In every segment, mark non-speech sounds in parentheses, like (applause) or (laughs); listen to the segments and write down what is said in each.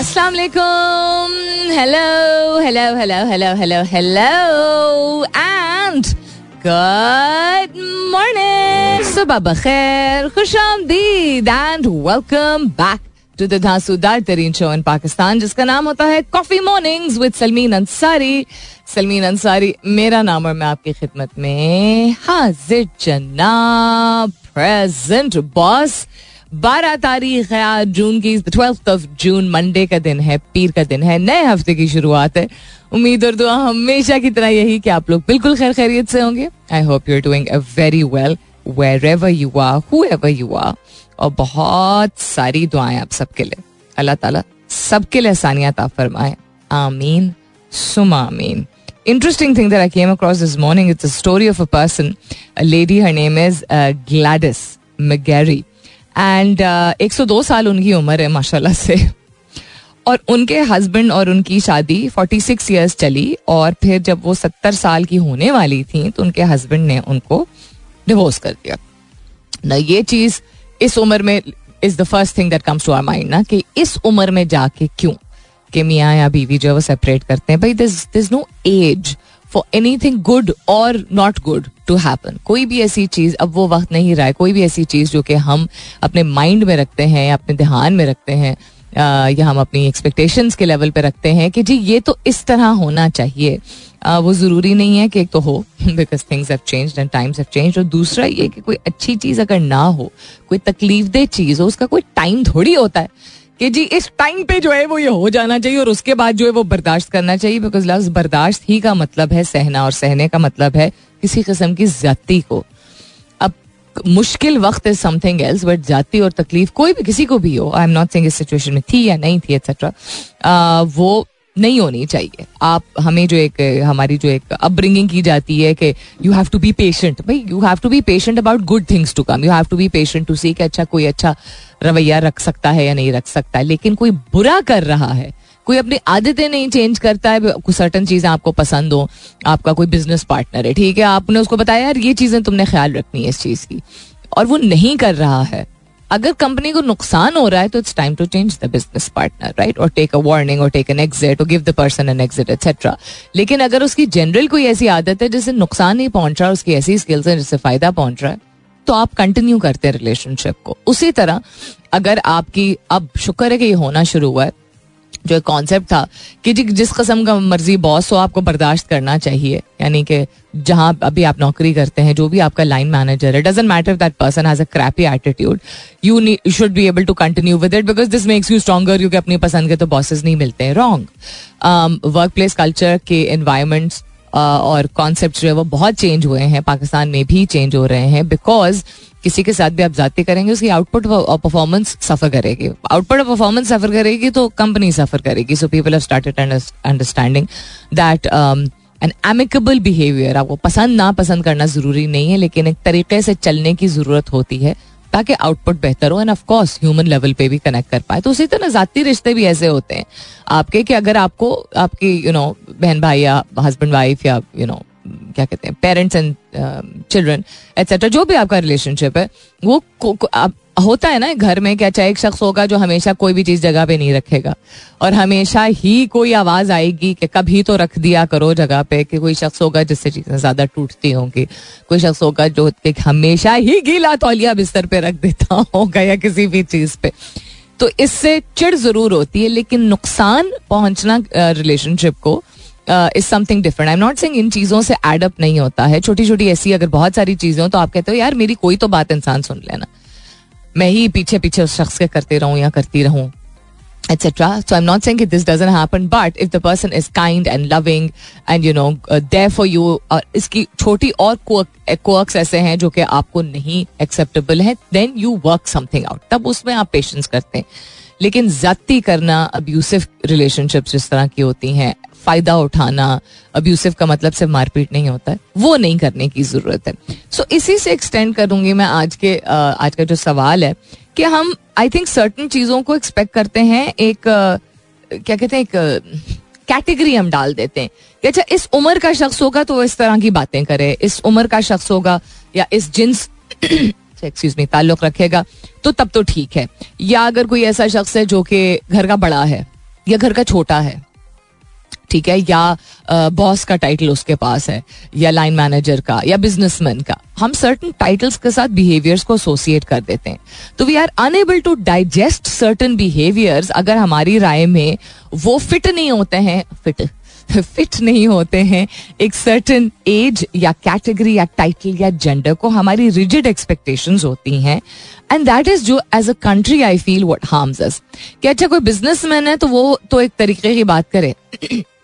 अस्सलाम वालेकुम hello hello hello hello hello hello and good morning सुबह बखैर खुश आमदीद and welcome back to the धांसूदार तरीन शो इन पाकिस्तान जिसका नाम होता है coffee mornings with Salmeen Ansari Salmeen Ansari मेरा नाम और मैं आपकी खिदमत में हाजिर जनाब प्रेजेंट बॉस बारह तारीख है आज जून की ट्वेल्थ ऑफ़ जून मंडे का दिन है पीर का दिन है नए हफ़्ते की शुरुआत है उम्मीद और दुआ हमेशा की तरह यही कि आप लोग बिल्कुल खैर खैरियत से होंगे I hope you are doing very well wherever you are whoever you are और बहुत सारी दुआएँ आप सबके लिए अल्लाह ताला सबके लिए आसानियात आप फरमाए आमीन सुम आमीन interesting thing that I came across this morning. It's a story of a person, a lady. Her name is uh, Gladys McGarry. And एक सौ दो साल उनकी उम्र है, माशाल्लाह से। और उनके हस्बैंड और उनकी शादी 46 सिक्स ईयर्स चली और फिर जब वो सत्तर साल की होने वाली थी तो उनके हस्बैंड ने उनको डिवोर्स कर दिया। ना ये चीज़ इस उम्र में is the first thing that comes to our mind ना, कि इस उम्र में जाके क्यों? कि मियाँ या बीवी जो है वो सेपरेट करते हैं। भाई this this no age for anything good और नॉट गुड टू हैपन कोई भी ऐसी चीज़, अब वो वक्त नहीं रहा है। कोई भी ऐसी चीज़ जो कि हम अपने माइंड में रखते हैं या अपने ध्यान में रखते हैं या हम अपनी एक्सपेक्टेशंस के लेवल पे रखते हैं कि जी, ये तो इस तरह होना चाहिए। वो ज़रूरी नहीं है कि एक तो हो because things have change and times have change और दूसरा ये कि कोई अच्छी चीज़ अगर ना हो, कोई तकलीफ़ दे चीज़ हो, उसका कोई टाइम थोड़ी होता है। कि जी, इस टाइम पे जो है वो ये हो जाना चाहिए और उसके बाद जो है वो बर्दाश्त करना चाहिए बिकॉज़ लफ्ज बर्दाश्त ही का मतलब है सहना और सहने का मतलब है किसी किस्म की ज्यादती को। अब मुश्किल वक्त इज़ समथिंग एल्स बट जाति और तकलीफ़ कोई भी किसी को भी हो आई एम नॉट सेइंग इस सिचुएशन में थी या नहीं थी एक्सेट्रा वो नहीं होनी चाहिए। आप, हमें जो एक, हमारी जो एक अपब्रिंगिंग की जाती है कि you have to be patient भाई you have to be patient about good things to come you have to be patient to see कि अच्छा कोई अच्छा रवैया रख सकता है या नहीं रख सकता है, लेकिन कोई बुरा कर रहा है, कोई अपनी आदतें नहीं चेंज करता है कुछ सर्टन चीज़ें आपको पसंद हो, आपका कोई बिज़नेस पार्टनर है, ठीक है? आपने उसको बताया, यार, ये चीज़ें तुमने ख्याल रखनी है इस चीज़ की। और वो नहीं कर रहा है। अगर कंपनी को नुकसान हो रहा है तो it's time to change the business partner right और टेक अ वार्निंग और टेक एन एग्जिट और give the person an exit etcetera लेकिन अगर उसकी जनरल कोई ऐसी आदत है जिससे नुकसान नहीं पहुँच रहा, उसकी ऐसी स्किल्स है जिससे फ़ायदा पहुँच रहा है तो आप कंटिन्यू करते हैं रिलेशनशिप को। उसी तरह, अगर आपकी, अब शुक्र है कि ये होना शुरू हुआ है, जो एक कॉन्सेप्ट था कि जी, जिस कस्म का मर्ज़ी बॉस हो, आपको बर्दाश्त करना चाहिए। यानी कि जहाँ अभी आप नौकरी करते हैं, जो भी आपका लाइन मैनेजर है doesn't matter that person has a crappy attitude you should be able to continue with it because this makes you stronger क्योंकि अपनी पसंद के तो बॉसेस नहीं मिलते हैं। रॉन्ग वर्क प्लेस कल्चर के इन्वायरमेंट्स और कॉन्सेप्ट जो है वो बहुत चेंज हुए हैं। पाकिस्तान में भी चेंज हो रहे हैं बिकॉज़ किसी के साथ भी आप जाते करेंगे, उसकी आउटपुट और परफॉर्मेंस सफ़र करेगी। आउटपुट और परफॉर्मेंस सफ़र करेगी तो कंपनी सफ़र करेगी। So people have started understanding that an amicable behaviour आपको पसंद, ना पसंद करना ज़रूरी नहीं है, लेकिन एक तरीके से चलने की ज़रूरत होती है। ताकि आउटपुट बेहतर हो and of course human level पे भी कनेक्ट कर पाए। तो उसी तरह जाती रिश्ते भी ऐसे होते हैं। आपके कि अगर आपको आपकी यू नो बहन भाई या हस्बैंड वाइफ या यू नो क्या कहते हैं पेरेंट्स एंड चिल्ड्रन एट्सेट्रा जो भी आपका रिलेशनशिप है वो आप, होता है ना घर में क्या चाहे एक शख्स होगा जो हमेशा कोई भी चीज़ जगह पे नहीं रखेगा। और हमेशा ही कोई आवाज़ आएगी कि कभी तो रख दिया करो जगह पे कि कोई शख्स होगा जिससे चीज़ें ज़्यादा टूटती होंगी। कोई शख्स होगा जो हमेशा ही गीला तौलिया बिस्तर पे रख देता होगा या किसी भी चीज़ पे। तो इससे चिड़ ज़रूर होती है, लेकिन नुकसान पहुँचना रिलेशनशिप को is something different I am not saying इन चीज़ों से एडअप नहीं होता है। छोटी छोटी ऐसी अगर बहुत सारी चीज़ें हो तो आप कहते हो, यार, मेरी कोई तो बात इंसान सुन लेना। मैं ही पीछे पीछे उस शख्स के करते रहूँ या करती रहूँ etcetera so I am not saying कि this doesn't happen but if the person is kind and loving and you know there for you और इसकी छोटी और कोअक्स ऐसे हैं जो कि आपको नहीं एक्सेप्टेबल है then you work something out तब उसमें आप पेशेंस करते हैं लेकिन जाती करना अब्यूसिव रिलेशनशिप्स जिस तरह की होती हैं फ़ायदा उठाना अब्यूसिव का मतलब सिर्फ़ मारपीट नहीं होता है वो नहीं करने की ज़रूरत है। सो so, इसी से एक्सटेंड करूँगी मैं आज के आज का जो सवाल है कि हम आई थिंक सर्टन चीज़ों को एक्सपेक्ट करते हैं एक क्या कहते हैं एक कैटेगरी हम डाल देते हैं कि अच्छा इस उम्र का शख्स होगा तो वो इस तरह की बातें करे इस उम्र का शख्स होगा या इस जिन्स (coughs) एक्सक्यूज मी ताल्लुक रखेगा तो तब तो ठीक है। या अगर कोई ऐसा शख्स है जो कि घर का बड़ा है या घर का छोटा है ठीक है, या बॉस का टाइटल उसके पास है, या लाइन मैनेजर का, या बिजनेसमैन का। हम सर्टन टाइटल्स के साथ बिहेवियर्स को एसोसिएट कर देते हैं। तो we are unable to digest certain behaviours अगर हमारी राय में वो फिट नहीं होते हैं फिट फिट नहीं होते हैं, एक सर्टन एज या कैटेगरी या टाइटल या जेंडर को हमारी रिजिड एक्सपेक्टेशन होती हैं। एंड दैट इज़ जो as a country I feel what harms us कि अच्छा कोई बिजनेसमैन है तो वो तो एक तरीके की बात करे।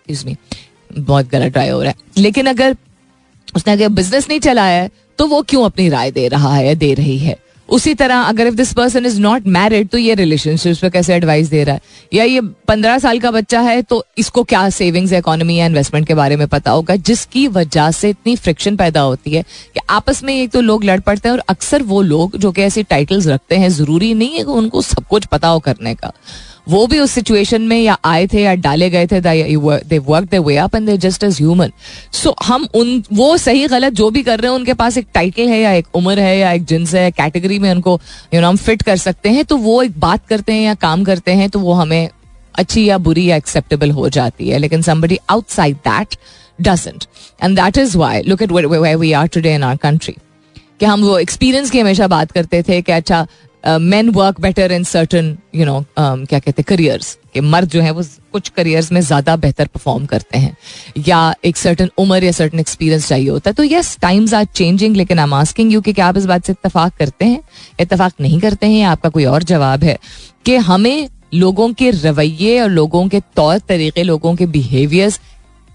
एक्सक्यूज मी बहुत गलत ट्राई हो रहा है। लेकिन अगर उसने अगर बिज़नेस नहीं चलाया है तो वो क्यों अपनी राय दे रहा है, दे रही है? उसी तरह अगर if this person is not married तो ये रिलेशनशिप पे कैसे एडवाइस दे रहा है? या ये पंद्रह साल का बच्चा है तो इसको क्या सेविंग्स इकोनॉमी या इन्वेस्टमेंट के बारे में पता होगा? जिसकी वजह से इतनी फ्रिक्शन पैदा होती है कि आपस में एक तो लोग लड़ पड़ते हैं और अक्सर वो लोग जो कि ऐसे टाइटल्स रखते हैं, ज़रूरी नहीं है कि उनको सब कुछ पता हो करने का। वो भी उस सिचुएशन में या आए थे या डाले गए थे they work their way up and they just as human so हम उन, वो सही गलत जो भी कर रहे हैं, उनके पास एक टाइटल है या एक उम्र है या एक जिन्स है कैटेगरी में उनको यू नो हम फिट कर सकते हैं तो वो एक बात करते हैं या काम करते हैं तो वो हमें अच्छी या बुरी या एक्सेप्टेबल हो जाती है, लेकिन somebody outside that doesn't and that is why look at we are today in our country कि हम वो एक्सपीरियंस की हमेशा बात करते थे कि अच्छा men work better in certain you know क्या कहते हैं करियर्स के मर्द जो है वो कुछ करियर्स में ज़्यादा बेहतर परफॉर्म करते हैं. या एक सर्टन उम्र या सर्टन एक्सपीरियंस चाहिए होता है. तो यस टाइम्स आर चेंजिंग लेकिन आई एम आस्किंग यू कि आप इस बात से इतफाक करते हैं? इतफाक नहीं करते हैं? आपका कोई और जवाब है? कि हमें लोगों के रवैये और लोगों के तौर तरीके, लोगों के बिहेवियर्स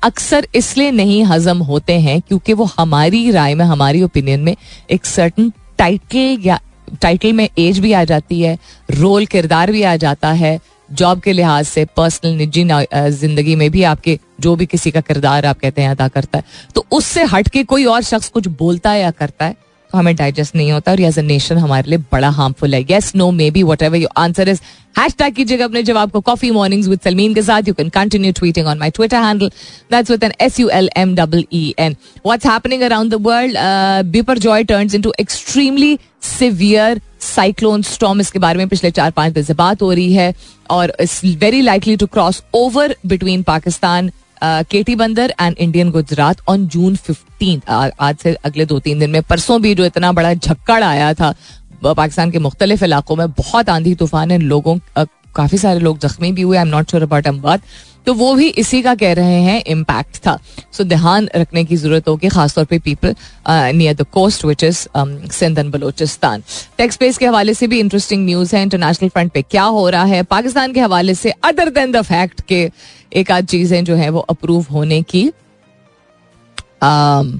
अक्सर इसलिए नहीं हजम होते हैं क्योंकि वो हमारी राय में, हमारी ओपिनियन में एक सर्टन टाइटल या टाइटल में एज भी आ जाती है रोल किरदार भी आ जाता है जॉब के लिहाज से पर्सनल निजी ज़िंदगी में भी आपके जो भी किसी का किरदार आप कहते हैं अदा करता है। तो उससे हट के कोई और शख्स कुछ बोलता है या करता है? तो हमें डाइजेस्ट नहीं होता और एज अ नेशन हमारे लिए बड़ा हार्मफुल है। Yes no maybe whatever your answer is hashtag कीजिएगा अपने जवाब को। कॉफ़ी मॉर्निंग्स विद सलमीन के साथ you can continue tweeting on my Twitter handle that's with N S U L M double E N what's happening around the world Biparjoy turns into extremely severe cyclone storm इसके बारे में पिछले चार पाँच दिन से बात हो रही है और it's very likely to cross over between Pakistan Keti Bandar and Indian Gujarat on June fifteen आज से अगले दो तीन दिन में परसों भी जो इतना बड़ा झक्कड़ आया था पाकिस्तान के मुख्तलिफ़ इलाकों में बहुत आंधी तूफ़ान है। लोगों काफ़ी सारे लोग जख्मी भी हुए। I am not sure about Ahmedabad तो वो भी इसी का कह रहे हैं इम्पैक्ट था। सो ध्यान रखने की ज़रूरत होगी खासतौर पर people near the coast which is Sindh and Balochistan tax base के हवाले से भी इंटरेस्टिंग न्यूज़ है इंटरनेशनल फ्रंट पे क्या हो रहा है? पाकिस्तान के हवाले से अदर देन द फैक्ट के एक आध चीज़ें जो है वो अप्रूव होने की um,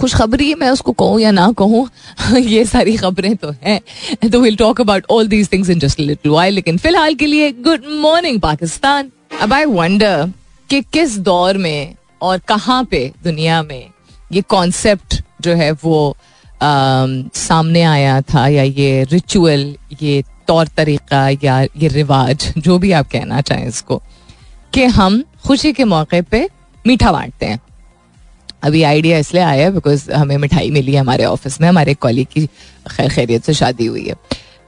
खुशखबरी मैं उसको कहूँ या ना कहूँ, (laughs) ये सारी खबरें तो हैं। तो will talk about all these things in just little while लेकिन फ़िलहाल के लिए गुड मॉर्निंग पाकिस्तान अब आई वंडर कि किस दौर में और कहाँ पे दुनिया में ये कॉन्सेप्ट जो है वो सामने आया था, या ये रिचुअल ये तौर तरीका, या ये रिवाज, जो भी आप कहना चाहें इसको, कि हम खुशी के मौके पे मीठा बांटते हैं। अभी आइडिया इसलिए आया है बिकॉज़ हमें मिठाई मिली है हमारे ऑफ़िस में, हमारे कॉलीग की खैर खैरियत से शादी हुई है।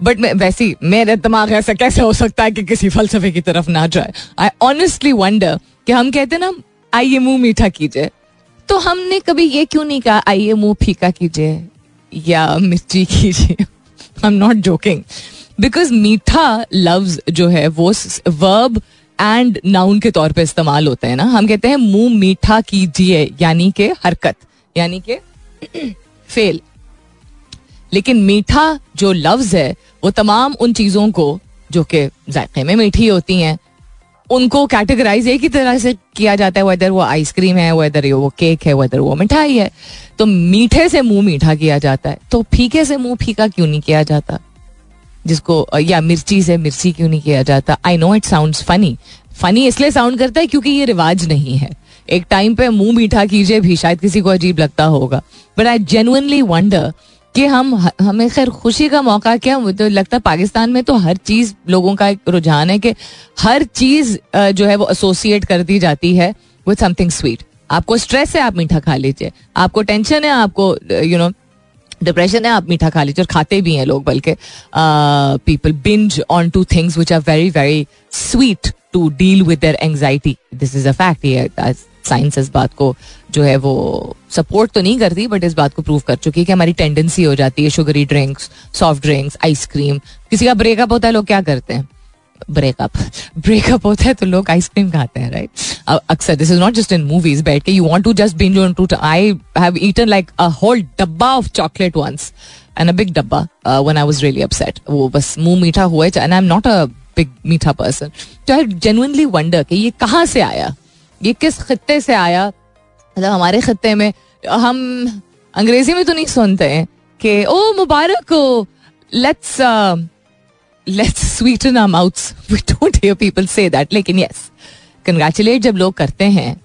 बट मैं, वैसी, मेरे दिमाग ऐसा कैसे हो सकता है कि किसी फलसफे की तरफ़ ना जाए? आई ऑनेस्टली वंडर कि हम कहते ना, आइए मुँह मीठा कीजिए। तो हमने कभी ये क्यों नहीं कहा, आइए मुँह फीका कीजिए या मिर्ची कीजिए? I am not joking because मीठा लव्स जो है, वो वर्ब एंड नाउन के तौर पे इस्तेमाल होते हैं ना, हम कहते हैं मुँह मीठा कीजिए, यानी के हरकत, यानी के (clears throat) फेल लेकिन मीठा जो लफ्ज है, वो तमाम उन चीज़ों को, जो कि जायके में मीठी होती हैं, उनको कैटेगराइज एक ही तरह से किया जाता है वो आइसक्रीम है वेदर वो केक है वेदर वो मिठाई है. तो मीठे से मुँह मीठा किया जाता है. तो फीके से मुँह फीका क्यों नहीं किया जाता? जिसको या मिर्ची से मिर्ची क्यों नहीं किया जाता? I know it sound funny funny इसलिए साउंड करता है क्योंकि ये रिवाज नहीं है। एक टाइम पे मुँह मीठा कीजिए, भी शायद किसी को अजीब लगता होगा। बट आई जेनुअनली वंडर कि हम, हमें खैर खुशी का मौका क्या मुझे तो लगता है पाकिस्तान में तो हर चीज़ लोगों का एक रुझान है कि हर चीज़ जो है वो एसोसिएट कर दी जाती है विथ समथिंग स्वीट आपको स्ट्रेस है, आप मीठा खा लीजिए। आपको टेंशन है, आपको यू नो डिप्रेशन है, आप मीठा खा लीजिए और खाते भी हैं लोग बल्कि people binge on to things which are very very sweet to deal with their anxiety this is a fact ये साइंस इस बात को जो है वो सपोर्ट तो नहीं करती बट इस बात को प्रूव कर चुकी है कि हमारी टेंडेंसी हो जाती है sugary drinks soft drinks ice cream किसी का ब्रेकअप होता है, लोग क्या करते हैं? ब्रेकअप ब्रेकअप होता है तो लोग आइसक्रीम खाते हैं राइट अक्सर this is not just in movies बैठ के you want to just binge on to I have eaten like a whole dabba of chocolate once and a big dabba when I was really upset वो बस मुँह मीठा हुआ and I am not a big meetha person तो I genuinely wonder कि ये कहाँ से आया? ये किस खत्ते से आया? मतलब हमारे खत्ते में हम अंग्रेज़ी में तो नहीं सुनते हैं कि, ओ, मुबारक हो let's let's sweeten our mouths we don't hear people say that लेकिन यस कंग्रेचुलेट जब लोग करते हैं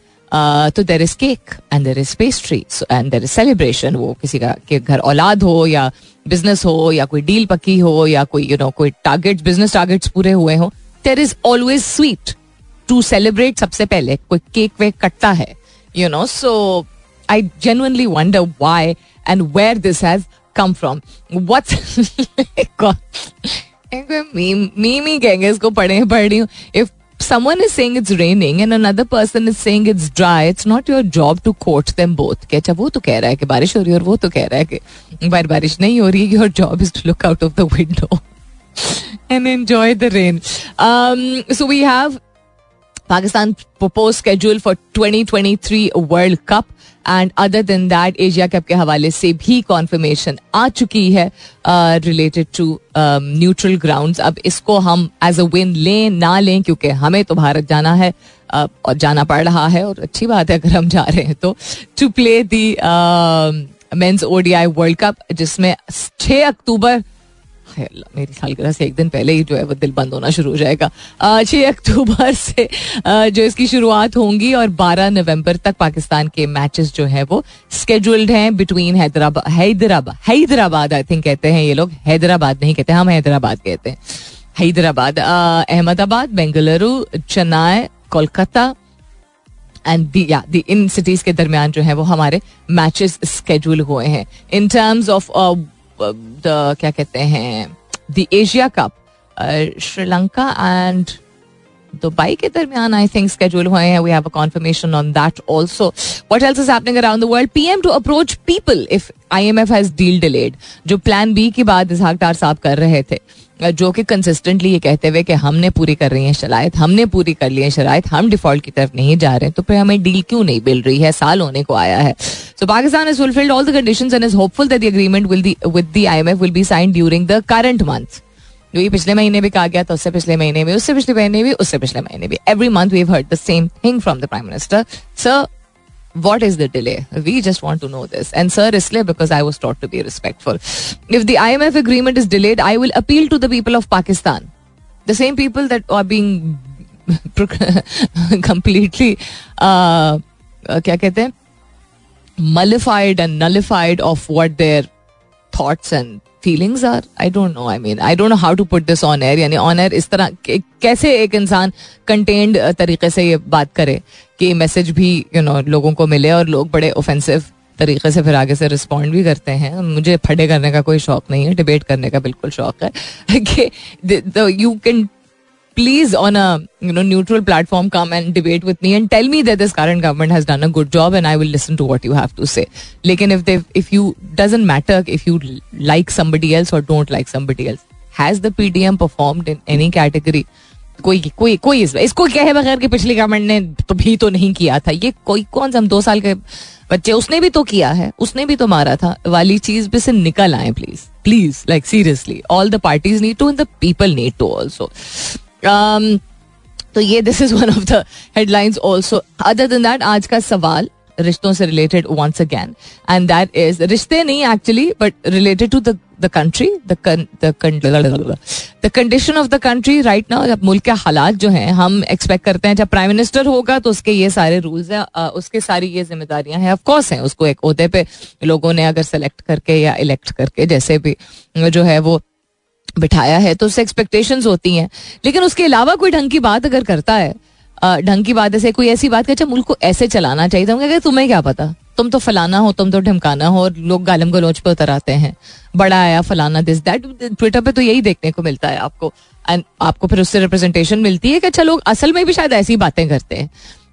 तो there is cake and there is pastry and there is celebration वो किसी का, के घर औलाद हो या बिज़नेस हो या कोई डील पकी हो या कोई यू नो कोई टारगेट बिज़नेस टारगेट्स पूरे हुए हो there is always sweet to celebrate सबसे पहले, कोई केक वेक कटता है you know so I genuinely wonder why and where this has come from what's meme ही कहेंगे इसको पढ़े पढ़ रही हूँ if someone is saying it's raining and another person is saying it's dry it's not your job to quote them both कि अच्छा वो तो कह रहा है कि बारिश हो रही है और वो तो कह रहा है कि बार बारिश नहीं हो रही है job is to look out of the window and enjoy the rain um, so we have Pakistan proposed schedule for 2023 World Cup and other than that Asia Cup के हवाले से भी कॉन्फर्मेशन आ चुकी है रिलेटेड टू न्यूट्रल ग्राउंड अब इसको हम as a win लें ना लें क्योंकि हमें तो भारत जाना है uh, और जाना पड़ रहा है और अच्छी बात है अगर हम जा रहे हैं तो to play the men's ODI World Cup जिसमें छः अक्टूबर मेरी सालगिरह से एक दिन पहले ही जो है वो दिल बंद होना शुरू हो जाएगा। छः अक्टूबर से जो इसकी शुरुआत होंगी और 12 नवंबर तक पाकिस्तान के मैचेस जो है वो स्केड्यूल्ड हैं between Hyderabad Hyderabad Hyderabad I think कहते हैं ये लोग। हैदराबाद नहीं कहते, हम हैदराबाद कहते हैं। हैदराबाद अहमदाबाद, बेंगलुरु, चेन्नई, कोलकाता एंड दी या दी इन सिटीज़ के दरमियान जो है वो हमारे मैचेस स्केड्यूल हुए हैं। इन टर्म्स ऑफ़ द क्या कहते हैं the Asia Cup Sri Lanka and Dubai के दरमियान आई थिंक स्केड्यूल हुए हैं। We have a confirmation on that also what else is happening around the world PM to approach people if IMF has deal delayed जो plan B की बात इसहाक डार साहब कर रहे थे, जो कि कंसिस्टेंटली ये कहते हुए कि हमने पूरी कर रही है शराइत हमने पूरी कर ली है शराइत हम डिफ़ॉल्ट की तरफ़ नहीं जा रहे तो फिर हमें डील क्यों नहीं मिल रही है? साल होने को आया है। So Pakistan is fulfilled all the conditions and is hopeful that the agreement will with the IMF will be sign during the current month जो ये पिछले महीने भी कहा गया था उससे पिछले महीने भी उससे पिछले महीने भी उससे पिछले महीने भी every month we heard the same thing from the prime minister sir what is the delay? We just want to know this. And sir, isliye because I was taught to be respectful. If the IMF agreement is delayed, I will appeal to the people of Pakistan. The same people that are being (laughs) completely uh, क्या कहते हैं mollified and nullified of what their thoughts and feelings are I don't know I mean I don't know how to put this on air यानी on air इस तरह कैसे एक इंसान contained तरीके से ये बात करे कि मैसेज भी यू नो लोगों को मिले और लोग बड़े ऑफेंसिव तरीके से फिर आगे से रिस्पॉन्ड भी करते हैं। मुझे फटे करने का कोई शौक नहीं है डिबेट करने का बिल्कुल शौक है (laughs) कि you can please on a you know neutral platform come and debate with me and tell me that this current government has done a good job and I will listen to what you have to say लेकिन if if you doesn't matter if you like somebody else और don't like somebody else has the PDM performed in any category कोई कोई कोई इस, इसको कहे बगैर कि पिछली गवर्नमेंट ने तो भी तो नहीं किया था। ये कोई कौन सा हम दो साल के बच्चे उसने भी तो किया है उसने भी तो मारा था। वाली चीज़ भी से निकल आए please please like seriously all the parties need to and the people need to also तो ये this is one of the headlines also other than that आज का सवाल रिश्तों से related once again and that is रिश्ते नहीं actually but related to the country the condition of the country right now जब मुल्क के हालात जो हैं, हम एक्सपेक्ट करते हैं, जब प्राइम मिनिस्टर होगा तो उसके ये सारे रूल्स हैं उसके सारी ये जिम्मेदारियाँ हैं. ऑफकोर्स हैं, उसको एक अहदे पे लोगों ने अगर सेलेक्ट करके या इलेक्ट करके, जैसे भी जो है वो बिठाया है तो उससे एक्सपेक्टेशंस होती हैं। लेकिन उसके अलावा कोई ढंग की बात अगर करता है ढंग की बात, ऐसे कोई ऐसी बात कि अच्छा मुल्क को ऐसे चलाना चाहिए। तो तुम्हें क्या पता? तुम तो फलाना हो, तुम तो ढमकाना हो और लोग गालम गलोच पे उतर आते हैं। बड़ा आया फलाना दिस दैट ट्विटर पे तो यही देखने को मिलता है आपको। एंड आपको फिर उससे रिप्रेजेंटेशन मिलती है कि अच्छा लोग असल में भी शायद ऐसी बातें करते हैं।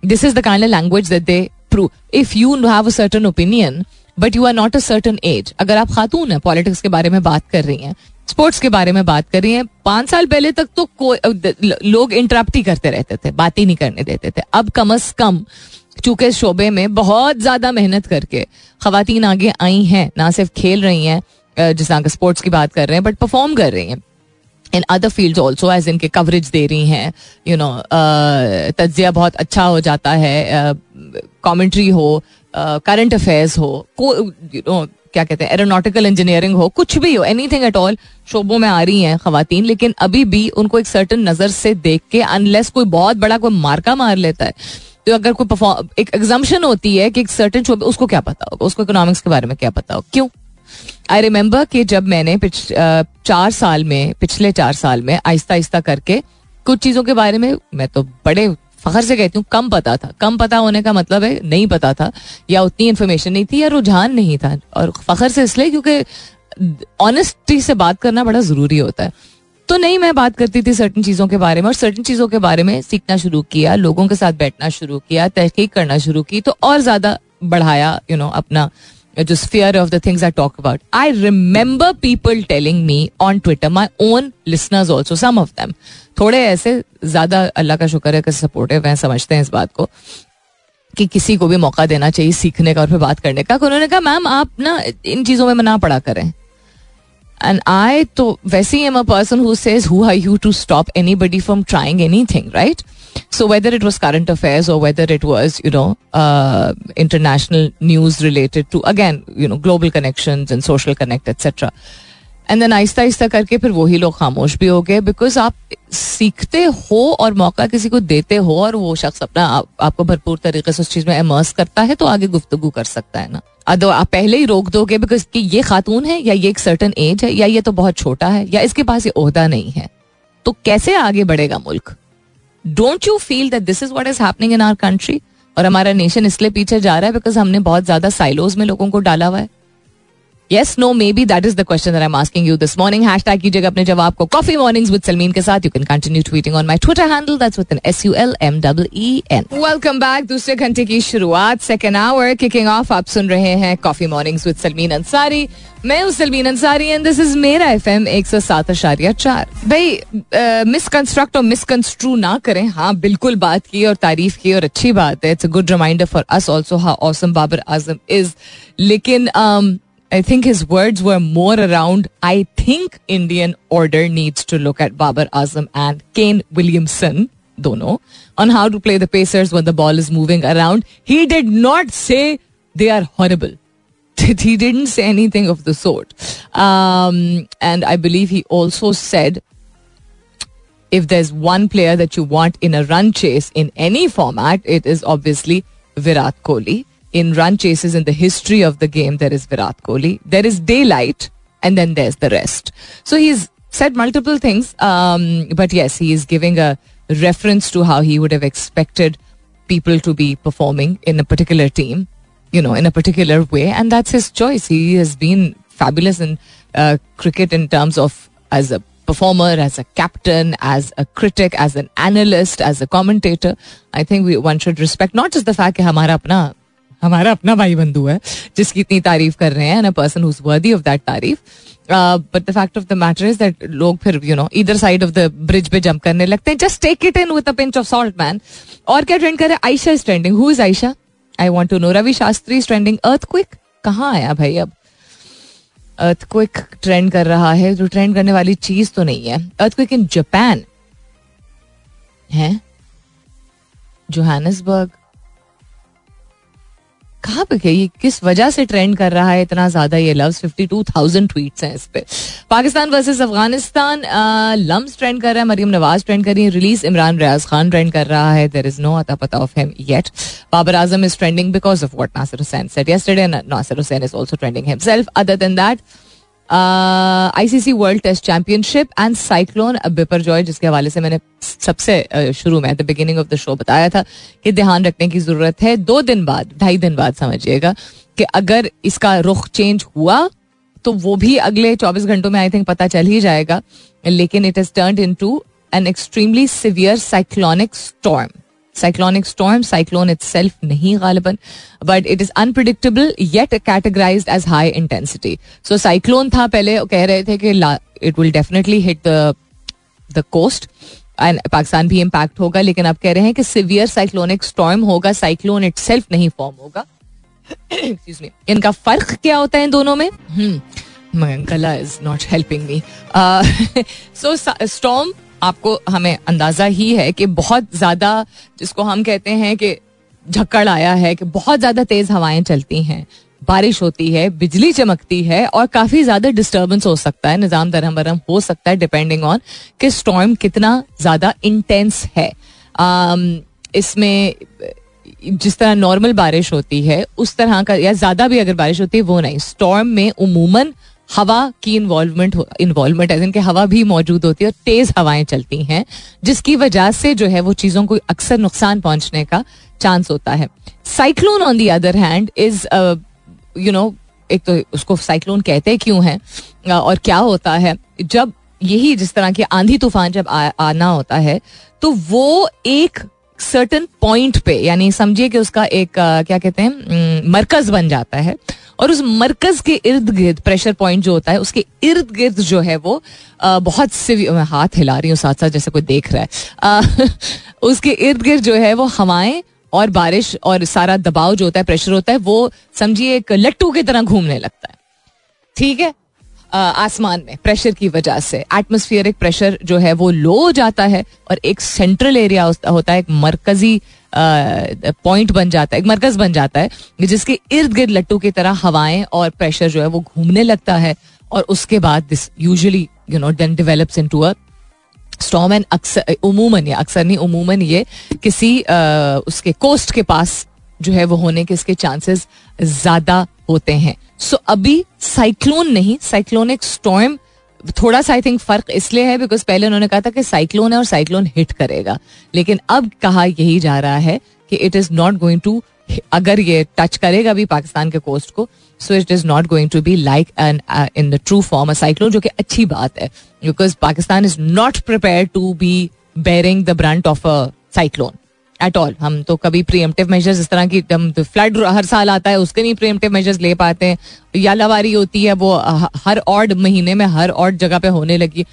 This is the kind language that they prove if you have a certain opinion but you are not a certain age अगर आप खातून हैं पॉलिटिक्स के बारे में बात कर रही हैं स्पोर्ट्स के बारे में बात कर रही हैं। पाँच साल पहले तक तो लोग इंटरप्ट ही करते रहते थे, बात ही नहीं करने देते थे। अब कम अज कम, चूँकि शोबे में बहुत ज़्यादा मेहनत करके खातन आगे आई हैं, ना सिर्फ़ खेल रही हैं जिस तरह स्पोर्ट्स की बात कर रहे हैं बट परफॉर्म कर रही हैं। In other field also as इनके कवरेज दे रही हैं यू नो तजिया बहुत अच्छा हो जाता है कॉमेंट्री हो करंट अफेयर्स हो यू नो क्या कहते हैं एरोनॉटिकल इंजीनियरिंग हो कुछ भी हो एनी थिंग एट ऑल शोबों में आ रही हैं खातन लेकिन अभी भी उनको एक सर्टन नज़र से देख के अनलेस कोई बहुत बड़ा कोई मार्का मार लेता है तो अगर कोई परफॉर्म एक एग्जाम्शन होती है कि एक सर्टन शोबे उसको क्या पता होगा उसको इकोनॉमिक्स के बारे में क्या पता हो क्यों? आई रिमेम्बर कि जब मैंने पिछ, चार साल में पिछले चार साल में आहिस्ता आहिस्ता करके कुछ चीज़ों के बारे में मैं तो बड़े फखर से कहती हूँ कम पता था। कम पता होने का मतलब है नहीं पता था या उतनी इन्फॉर्मेशन नहीं थी या रुझान नहीं था। और फखर से इसलिए क्योंकि ऑनेस्टी से बात करना बड़ा ज़रूरी होता है। तो नहीं मैं बात करती थी सर्टन चीज़ों के बारे में और सर्टन चीज़ों के बारे में सीखना शुरू किया लोगों के साथ बैठना शुरू किया तहकीक करना शुरू की तो और ज़्यादा बढ़ाया यू you नो know, अपना जो sphere of the things I talk about I remember people telling me on Twitter my own listeners also some of them थोड़े ऐसे ज़्यादा अल्लाह का शुक्र है कि सपोर्टिव हैं, समझते हैं इस बात को, कि किसी को भी मौका देना चाहिए सीखने का और फिर बात करने का। उन्होंने कहा, मैम, आप ना इन चीज़ों में ना पड़ा करें। एंड आई तो वैसे ही am a person who says who are you to stop anybody from trying anything right So whether it was current affairs or whether it was, you know, uh, international news related to again, you know, global connections and social connect. And then आहिस्ता आहिस्ता करके फिर वही लोग खामोश भी हो गए बिकॉज़ आप सीखते हो और मौका किसी को देते हो और वो शख्स अपना आप, आपको भरपूर तरीके से उस चीज़ में इमर्स करता है तो आगे गुफ्तगु कर सकता है ना। अदो आप पहले ही रोक दोगे बिकॉज़ कि ये खातून है या ये एक सर्टन एज है या ये तो बहुत छोटा है या इसके पास ये ओहदा नहीं है। तो कैसे आगे बढ़ेगा मुल्क? Don't you feel that this is what is happening in our country और हमारा नेशन इसलिए पीछे जा रहा है बिकॉज़ हमने बहुत ज़्यादा साइलोज में लोगों को डाला हुआ है। Yes, no, maybe that is the question that I'm asking you this morning. Hashtag कीजिएगा अपने जवाब को Coffee Mornings with Salmeen के साथ. You can continue tweeting on my Twitter handle. That's with an S U L M W E N. Welcome back. दूसरे घंटे की शुरुआत second hour kicking off. आप सुन रहे हैं Coffee Mornings with Salmeen Ansari. मैं हूँ Salmeen Ansari and this is मेरा एफ़ एम एक सौ सात अशारिया चार भाई मिसकंस्ट्रक्ट और मिसकंस्ट्रू ना करें हाँ बिल्कुल बात की और तारीफ़ की और अच्छी बात है it's a good reminder for us also awesome Babar Azam is लेकिन um, I think his words were more around, I think Indian order needs to look at Babar Azam and Kane Williamson, dono, on how to play the Pacers when the ball is moving around. He did not say they are horrible. (laughs) he didn't say anything of the sort. Um, and I believe he also said if there's one player that you want in a run chase in any format, it is obviously Virat Kohli in run chases in the history of the game, there is Virat Kohli. There is daylight, and then there's the rest. So he's said multiple things, um, but yes, he is giving a reference to how he would have expected people to be performing in a particular team, you know, in a particular way, and that's his choice. He has been fabulous in uh, cricket in terms of as a performer, as a captain, as a critic, as an analyst, as a commentator. I think we, one should respect not just the fact that हमारा अपना हमारा अपना भाई बंधु है, जिसकी इतनी तारीफ़ कर रहे हैं person worthy of that tareef. But the fact of the matter is that लोग फिर यू नो इधर साइड ऑफ़ द ब्रिज पे जंप करने लगते हैं. Just take it in with a pinch of salt man और क्या ट्रेंड कर रहे हैं? Ayesha is trending who is Ayesha I want to know Ravi Shastri is trending earthquake कहाँ आया भाई अब? अर्थ क्विक ट्रेंड कर रहा है. जो ट्रेंड करने वाली चीज़ तो नहीं है. अर्थ क्विक इन जापान है? जोहानसबर्ग कहाँ पे ये किस वजह से ट्रेंड कर रहा है इतना ज़्यादा ये loves fifty two thousand tweet हैं इस पे। पाकिस्तान वर्सेस अफ़गानिस्तान लम्स ट्रेंड कर रहा है, मरियम नवाज़ ट्रेंड कर रही है रिलीज़ इमरान रियाज खान ट्रेंड कर रहा है। There is no ata pata of him yet Babar Azam is trending because of what Nasir Hussain said yesterday Nasir Hussain is also trending himself other than that ICC World Test Championship and cyclone Biparjoy जिसके हवाले से मैंने सबसे शुरू में the beginning of the show बताया था कि ध्यान रखने की ज़रूरत है। दो दिन बाद, ढाई दिन बाद समझिएगा कि अगर इसका रुख चेंज हुआ तो वो भी अगले 24 घंटों में आई थिंक पता चल ही जाएगा। लेकिन it is turn into an extremely severe cyclonic storm cyclonic storm cyclone itself नहीं गालिबन but it is unpredictable yet categorize as high intensity so cyclone था पहले कह रहे थे कि it will definitely hit the the coast and Pakistan भी impact होगा लेकिन अब कह रहे हैं कि सिवियर साइक्लोनिक स्टॉर्म होगा साइक्लोन इट सेल्फ नहीं फॉर्म होगा इनका फ़र्क क्या होता है दोनों में गला is not helping me so storm आपको हमें अंदाज़ा ही है कि बहुत ज़्यादा जिसको हम कहते हैं कि झक्कड़ आया है कि बहुत ज़्यादा तेज हवाएँ चलती हैं बारिश होती है बिजली चमकती है और काफ़ी ज़्यादा डिस्टर्बेंस हो सकता है निज़ाम दरहम बरहम हो सकता है डिपेंडिंग ऑन कि स्टॉर्म कितना ज़्यादा इंटेंस है। Um, इसमें जिस तरह नॉर्मल बारिश होती है उस तरह का या ज़्यादा भी अगर बारिश होती है वो नहीं। स्टॉर्म में उमूमन हवा की इन्वॉल्वमेंट इन्वॉल्वमेंट है जिनके हवा भी मौजूद होती है और तेज हवाएँ चलती हैं जिसकी वजह से जो है वो चीज़ों को अक्सर नुकसान पहुँचने का चांस होता है। Cyclone on the other hand is you know एक तो उसको साइक्लोन कहते क्यों है और क्या होता है? जब यही जिस तरह की आंधी तूफ़ान जब आ, आना होता है तो वो एक सर्टन पॉइंट पे यानी समझिए कि उसका एक क्या कहते हैं मरकज बन जाता है। और उस मरकज के इर्द गिर्द प्रेशर पॉइंट जो होता है, उसके इर्द गिर्द जो है वो बहुत से मैं हाथ हिला रही हूँ साथ साथ जैसे कोई देख रहा है। (laughs) उसके इर्द गिर्द जो है वो हवाएँ और बारिश और सारा दबाव जो होता है प्रेशर होता है, वो समझिए एक लट्टू की तरह घूमने लगता है। ठीक है? आसमान में प्रेशर की वजह से। एटमोस्फियरिक प्रेशर जो है वो लो हो जाता है और एक सेंट्रल एरिया होता है एक मरकजी पॉइंट बन जाता है एक मरकज बन जाता है जिसके इर्द गिर्द लट्टू की तरह हवाएँ और प्रेशर जो है वो घूमने लगता है और उसके बाद this usually you know then develops into a storm and अक्सर उमूमन या अक्सर नहीं उमूमन ये किसी आ, उसके कोस्ट के पास जो है वो होने के इसके चांसेस ज़्यादा होते हैं। सो so, अभी साइक्लोन नहीं साइक्लोनिक स्टॉर्म थोड़ा सा आई थिंक फ़र्क इसलिए है बिकॉज़ पहले उन्होंने कहा था कि साइक्लोन है और साइक्लोन हिट करेगा। लेकिन अब कहा यही जा रहा है कि it is not going to अगर ये टच करेगा भी पाकिस्तान के कोस्ट को so it is not going to be like an in the true form a cyclone जो कि अच्छी बात है। Because Pakistan is not prepare to be bearing the brunt of a cyclone at all हम तो कभी preemptive measures इस तरह की फ्लड हर साल आता है, उसके नहीं प्रियमटिव मेजर्स ले पाते हैं। यालावारी होती है, वो हर ऑड महीने में, हर ऑड जगह पे होने लगी।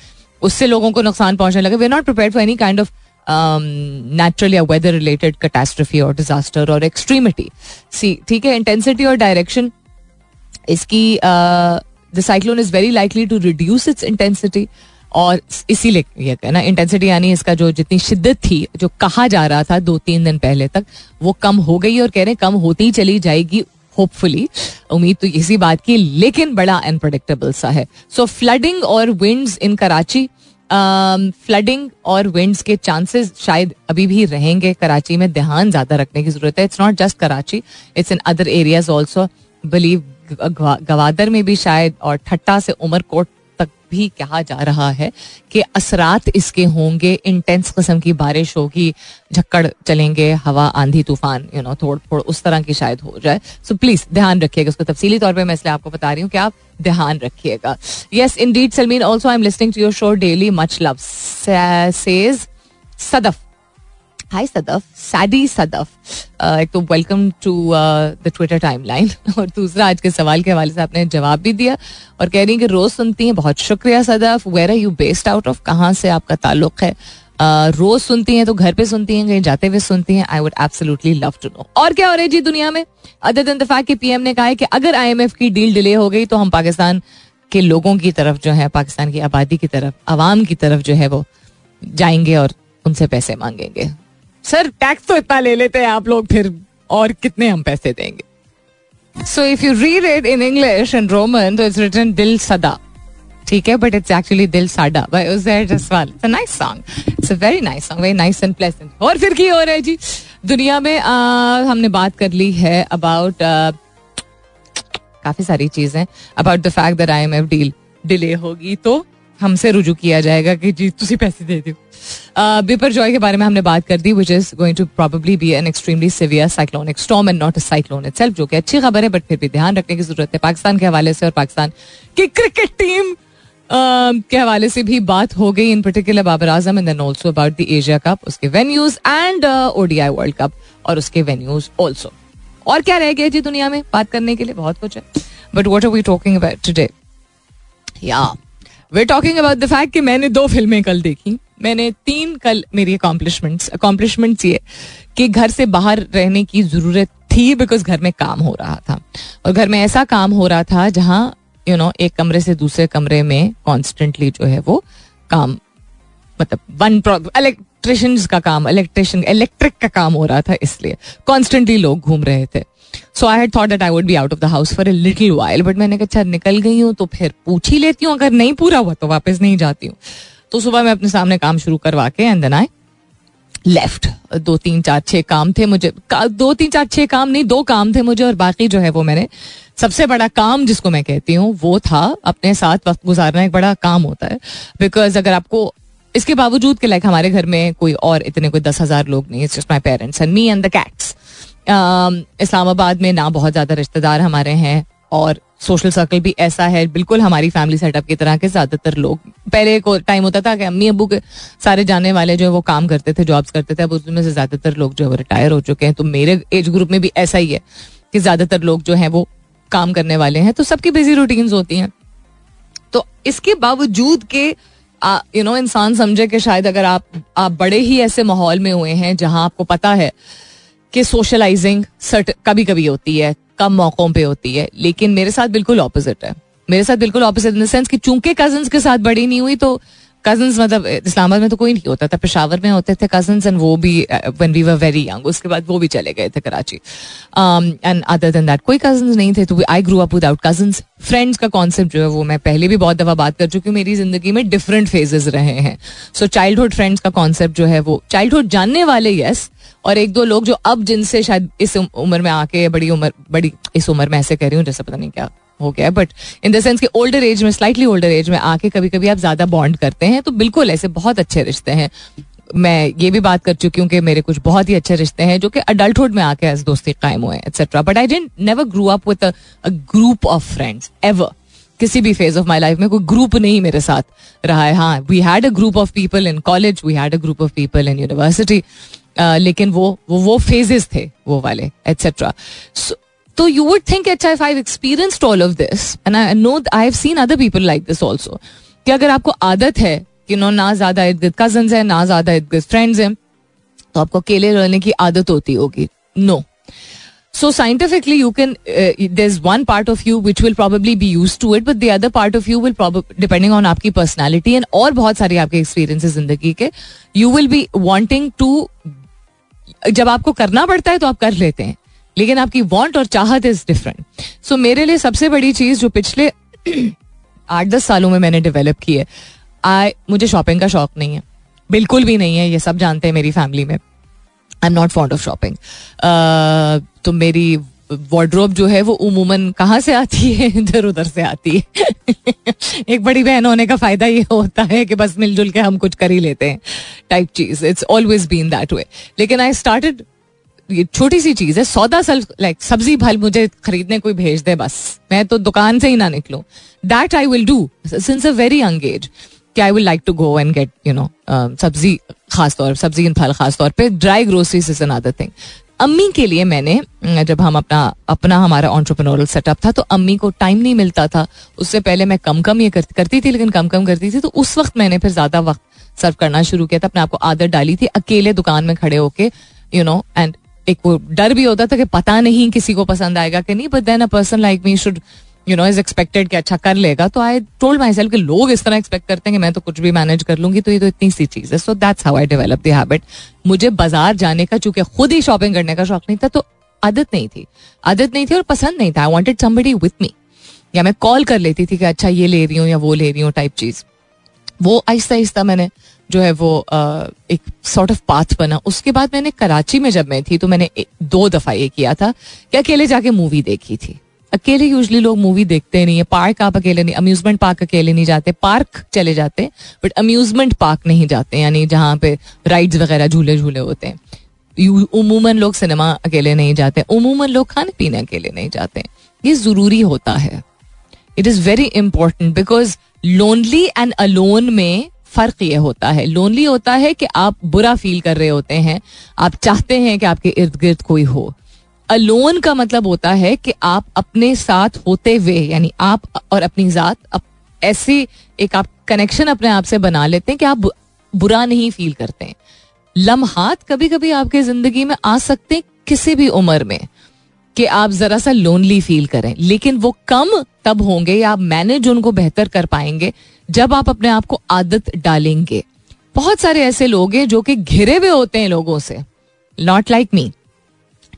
उससे लोगों को नुकसान पहुँचने लगे। We not prepare for any kind of natural या वेदर रिलेटेड कैटेस्ट्रफी और डिजास्टर और एक्सट्रीमिटी सी ठीक है इंटेंसिटी और डायरेक्शन इसकी the cyclone is very likely to reduce its intensity और इसीलिए ये कहना इंटेंसिटी यानी इसका जो जितनी शिद्दत थी, जो कहा जा रहा था दो तीन दिन पहले तक, वो कम हो गई और कह रहे कम होती ही चली जाएगी होपफुली उम्मीद तो इसी बात की, लेकिन बड़ा अनप्रडिक्टेबल सा है। सो फ्लडिंग और विंड्स इन कराची फ्लडिंग और विंड्स के चांसेस शायद अभी भी रहेंगे। कराची में ध्यान ज़्यादा रखने की ज़रूरत है। It's not just Karachi it's in other areas also believe Gwadar में भी शायद, और ठट्टा से उमरकोट भी कहा जा रहा है कि असरात इसके होंगे इंटेंस कस्म की बारिश होगी, झक्कड़ चलेंगे, हवा, आंधी, तूफ़ान यू नो थोड़ थोड़ उस तरह की शायद हो जाए। सो प्लीज़ ध्यान रखिएगा उसको तफसीली तौर पर मैं इसलिए आपको बता रही हूँ कि आप ध्यान रखिएगा। Yes indeed Salmeen also I am listening to your show daily much love says Sadaf hi Sadaf Sadie Sadaf एक तो welcome to the Twitter timeline और दूसरा आज के सवाल के हवाले से आपने जवाब भी दिया और कह रही कि रोज सुनती हैं बहुत शुक्रिया Sadaf where are you based out of कहाँ से आपका ताल्लुक है? Uh, रोज सुनती हैं तो घर पे सुनती हैं कहीं जाते हुए सुनती हैं? I would absolutely love to know और क्या हो रहा है जी दुनिया में? अदर दिन दफ़ा के पीएम ने कहा है कि अगर आईएमएफ की डील डिले हो गई तो हम पाकिस्तान के लोगों की तरफ़ जो है पाकिस्तान की आबादी की तरफ़ आवाम की तरफ़ जो है वो जाएँगे और उनसे पैसे मांगेंगे। सर टैक्स तो इतना ले लेते हैं आप लोग फिर और कितने हम पैसे देंगे? So if you read it in English and Roman तो इट्स रिटन दिल सदा ठीक है but it's actually Dil Sada Jaswal it's a nice song it's a very nice song very nice and pleasant और फिर की हो रहा है जी? दुनिया में आ, हमने बात कर ली है अबाउट काफ़ी सारी चीज़ें about the fact that IMF deal delay होगी तो। हमसे रुजू किया जाएगा कि जी तुम पैसे दे दो बिपर जॉय के बारे में हमने बात कर दी which is going to probably be an extremely severe cyclonic storm and not a cyclone itself जो कि अच्छी खबर है बट फिर भी ध्यान रखने की ज़रूरत है। पाकिस्तान के हवाले से और पाकिस्तान की क्रिकेट टीम के हवाले से भी बात हो गई in particular Babar Azam and then also about the Asia cup उसके venues and ODI world cup और उसके वेन्यूज ऑल्सो और क्या रह गया जी दुनिया में बात करने के लिए? बहुत कुछ है। But what are we talking about today या we talking about the fact कि मैंने दो फ़िल्में कल देखी। मैंने तीन कल मेरी अकॉम्पलिशमेंट्स अकॉम्पलिशमेंट्स ये कि घर से बाहर रहने की ज़रूरत थी बिकॉज़ घर में काम हो रहा था। और घर में ऐसा काम हो रहा था जहाँ यू नो एक कमरे से दूसरे कमरे में कॉन्स्टेंटली जो है वो काम मतलब वन इलेक्ट्रिशियन का काम इलेक्ट्रिशन इलेक्ट्रिक का काम हो रहा था इसलिए। कॉन्स्टेंटली लोग घूम रहे थे। So I had thought that I would be out of the house for a little while but मैंने कहा अच्छा निकल गई हूँ तो फिर पूछ ही लेती हूँ, अगर नहीं पूरा हुआ तो वापस नहीं जाती हूँ. तो सुबह मैं अपने सामने काम शुरू करवा के एंड देन आई लेफ़्ट दो, तीन, चार, छह काम थे मुझे दो, तीन, चार, छह काम नहीं, दो काम थे मुझे, और बाकी जो है वो मैंने, सबसे बड़ा काम जिसको मैं कहती हूँ, वो था अपने साथ वक्त गुजारना एक बड़ा काम होता है। बिकॉज़ अगर आपको, इसके बावजूद कि लाइक हमारे घर में कोई और इतने कोई दस हज़ार लोग नहीं it's just my parents and me and the cats Islamabad में ना बहुत ज़्यादा रिश्तेदार हमारे हैं और सोशल सर्कल भी ऐसा है, बिल्कुल हमारी फैमिली सेटअप की तरह के ज़्यादातर लोग। पहले को टाइम होता था कि अम्मी अबू के सारे जाने वाले जो है वो काम करते थे जॉब्स करते थे, अब उसमें से ज़्यादातर लोग जो है वो रिटायर हो चुके हैं। तो मेरे एज ग्रुप में भी ऐसा ही है कि ज़्यादातर लोग जो है वो काम करने वाले हैं। तो सबकी बिज़ी रूटीन होती हैं। तो इसके बावजूद के यू नो इंसान समझे कि शायद अगर आप आप बड़े ही ऐसे माहौल में हुए हैं जहाँ आपको पता है कि सोशलाइजिंग सर्ट कभी कभी होती है, कम मौकों पे होती है, लेकिन मेरे साथ बिल्कुल ऑपोजिट है। मेरे साथ बिल्कुल ऑपोजिट इन द सेंस कि चूँकि कजन्स के साथ बड़ी नहीं हुई तो कजन्स मतलब इस्लामाबाद में तो कोई नहीं होता था, पेशावर में होते थे कजन्स एंड वो भी when we were very young उसके बाद वो भी चले गए थे Karachi. And other than that कोई कजन्स नहीं थे तो I grow up without cousins friends का कॉन्सेप्ट जो है वो मैं पहले भी बहुत दफ़ा बात कर चुकी हूँ, मेरी ज़िंदगी में डिफरेंट फेजेस रहे हैं। सो चाइल्डहुड फ्रेंड्स का कॉन्सेप्ट जो है वो चाइल्डहुड जानने वाले यस और एक दो लोग जो अब जिनसे शायद इस उम्र में आके बड़ी उम्र, बड़ी, इस उम्र में ऐसे कह रही हूँ, जैसे पता नहीं क्या हो गया बट इन द सेंस कि ओल्डर एज में स्लाइटली ओल्डर एज में आके कभी कभी आप ज़्यादा बॉन्ड करते हैं तो बिल्कुल ऐसे बहुत अच्छे रिश्ते हैं। मैं ये भी बात कर चुकी हूँ कि मेरे कुछ बहुत ही अच्छे रिश्ते हैं, जो कि अडल्टहुड में आके एज दोस्ती कायम हुए etcetera but I didn't never grew up with group of friends ever किसी भी फ़ेज़ ऑफ़ माई लाइफ में कोई ग्रुप नहीं मेरे साथ रहा है। हाँ we had a group of people in college we had a group of people in university लेकिन वो वो वो फेजेस थे, वो वाले एटसेट्रा तो you would think h I I experienced all of this and I know I have seen other people like this also कि अगर आपको आदत है कि नो, ना ज़्यादा इर्द गिर्द कज़न है, ना ज़्यादा इर्द गिर्द फ्रेंड्स हैं तो आपको अकेले रहने की आदत होती होगी. No so scientifically you can there is one part of you which will probably be use to it but the part of you will depending on आपकी पर्सनैलिटी एंड और बहुत सारे आपके एक्सपीरियंस ज़िंदगी के you will be wanting to जब आपको करना पड़ता है तो आप कर लेते हैं, लेकिन आपकी वॉन्ट और चाहत इज़ डिफरेंट सो मेरे लिए सबसे बड़ी चीज़ जो पिछले (clears throat) आठ दस सालों में मैंने डेवलप की है आई मुझे शॉपिंग का शौक नहीं है। बिल्कुल भी नहीं है, ये सब जानते हैं मेरी फैमिली में। I am not fond of shopping तो मेरी वार्ड्रोब जो है वो उमूमन कहाँ से आती है? (laughs) इधर उधर से आती है। (laughs) एक बड़ी बहन होने का फ़ायदा ये होता है कि बस मिलजुल के हम कुछ कर ही लेते हैं type cheese. It's always been that way लेकिन आई स्टार्टेड ये छोटी सी चीज़ है, सौदा सल लाइक सब्ज़ी फल मुझे खरीदने कोई भेज दे बस। मैं तो दुकान से ही ना निकलूं। That I will do since a very young age कि I will like to go and get you know सब्ज़ी खास तौर सब्ज़ी इन फल खास तौर पे dry groceries is another thing अम्मी के लिए मैंने जब हम अपना अपना हमारा ऑन्टरप्रनोरल सेटअप था तो अम्मी को टाइम नहीं मिलता था। उससे पहले मैं कम कम ये कर, करती थी लेकिन कम कम करती थी तो उस वक्त मैंने फिर ज़्यादा वक्त सर्व करना शुरू किया था। अपने आपको आदत डाली थी अकेले दुकान में खड़े होके यू नो एंड एक वो डर भी होता था कि पता नहीं किसी को पसंद आएगा कि नहीं but then a person like me should you know is expected कि अच्छा कर लेगा तो आई टोल्ड माई सेल्फ लोग इस तरह एक्सपेक्ट करते हैं कि मैं तो कुछ भी मैनेज कर लूँगी तो ये तो इतनी सी चीज़ है। So that's how I develop the habit मुझे बाज़ार जाने का, चूँकि खुद ही शॉपिंग करने का शौक नहीं था तो आदत नहीं थी। आदत नहीं थी और पसंद नहीं था। I wanted somebody with me या मैं कॉल कर लेती थी कि अच्छा ये ले रही हूँ या वो ले रही हूँ टाइप चीज़। वो आहिस्ता आहिस्ता मैंने जो है वो एक सॉर्ट ऑफ़ पाथ बना। उसके बाद मैंने कराची में जब मैं थी तो मैंने दो दफ़ा ये किया था कि अकेले जाके मूवी देखी थी। अकेले यूजली लोग मूवी देखते नहीं है। पार्क आप अकेले नहीं अम्यूजमेंट पार्क अकेले नहीं जाते। पार्क चले जाते बट अम्यूजमेंट पार्क नहीं जाते, यानी जहाँ पे राइड्स वगैरह झूले झूले होते हैं। उमूमन लोग सिनेमा अकेले नहीं जाते, उमूमन लोग खाने पीने अकेले नहीं जाते। ये ज़रूरी होता है। It is very important because lonely and alone में फ़र्क ये होता है। लोनली होता है कि आप बुरा फील कर रहे होते हैं, आप चाहते हैं कि आपके इर्द गिर्द कोई हो। अलोन का मतलब होता है कि आप अपने साथ होते हुए यानी आप और अपनी जात अप, ऐसी एक आप कनेक्शन अपने आप से बना लेते हैं कि आप बुरा नहीं फील करते हैं। लम्हात कभी कभी आपके ज़िंदगी में आ सकते हैं किसी भी उम्र में कि आप जरा सा लोनली फील करें लेकिन वो कम तब होंगे या आप मैनेज उनको बेहतर कर पाएँगे जब आप अपने आप को आदत डालेंगे। बहुत सारे ऐसे लोग हैं जो कि घिरे हुए होते हैं लोगों से नॉट लाइक मी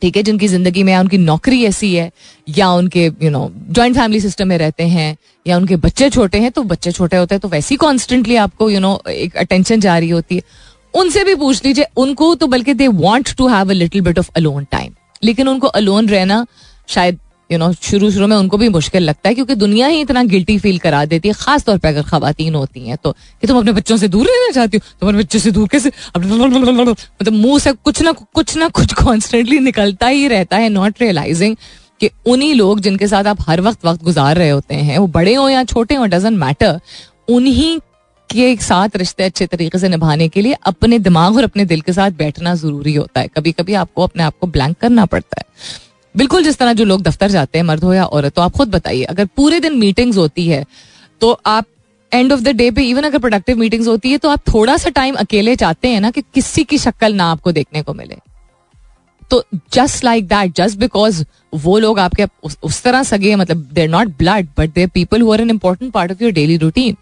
ठीक है, जिनकी ज़िंदगी में या उनकी नौकरी ऐसी है, या उनके you know joint family system में रहते हैं, या उनके बच्चे छोटे हैं तो बच्चे छोटे होते हैं तो वैसे ही कॉन्स्टेंटली आपको यू नो एक अटेंशन जा रही होती है। उनसे भी पूछ लीजिए, उनको तो बल्कि they want to have a little bit of alone time लेकिन उनको अलोन रहना शायद यू नो शुरू शुरू में उनको भी मुश्किल लगता है क्योंकि दुनिया ही इतना गिल्टी फील करा देती है, खास तौर पर अगर खातन होती हैं तो कि तुम अपने बच्चों से दूर रहना चाहती हो, तुम अपने बच्चों से दूर कैसे मतलब मुँह से कुछ ना कुछ ना कुछ कॉन्स्टेंटली निकलता ही रहता है नॉट रियलाइजिंग कि उन्हीं लोग जिनके साथ आप हर वक्त वक्त गुजार रहे होते हैं, वो बड़े हो या छोटे हो डजेंट मैटर उन्हीं के साथ रिश्ते अच्छे तरीके से निभाने के लिए अपने दिमाग और अपने दिल के साथ बैठना ज़रूरी होता है। कभी कभी आपको अपने आप को ब्लैंक करना पड़ता है। बिल्कुल जिस तरह जो लोग दफ्तर जाते हैं मर्द हो या औरत तो आप खुद बताइए अगर पूरे दिन मीटिंग्स होती है तो आप एंड ऑफ़ द डे पे इवन अगर प्रोडक्टिव मीटिंग्स होती है तो आप थोड़ा सा टाइम अकेले चाहते हैं ना कि किसी की शक्ल ना आपको देखने को मिले। तो just like that just because वो लोग आपके उस, उस तरह सगे मतलब they're not blood but they're people who are an important part of your daily routine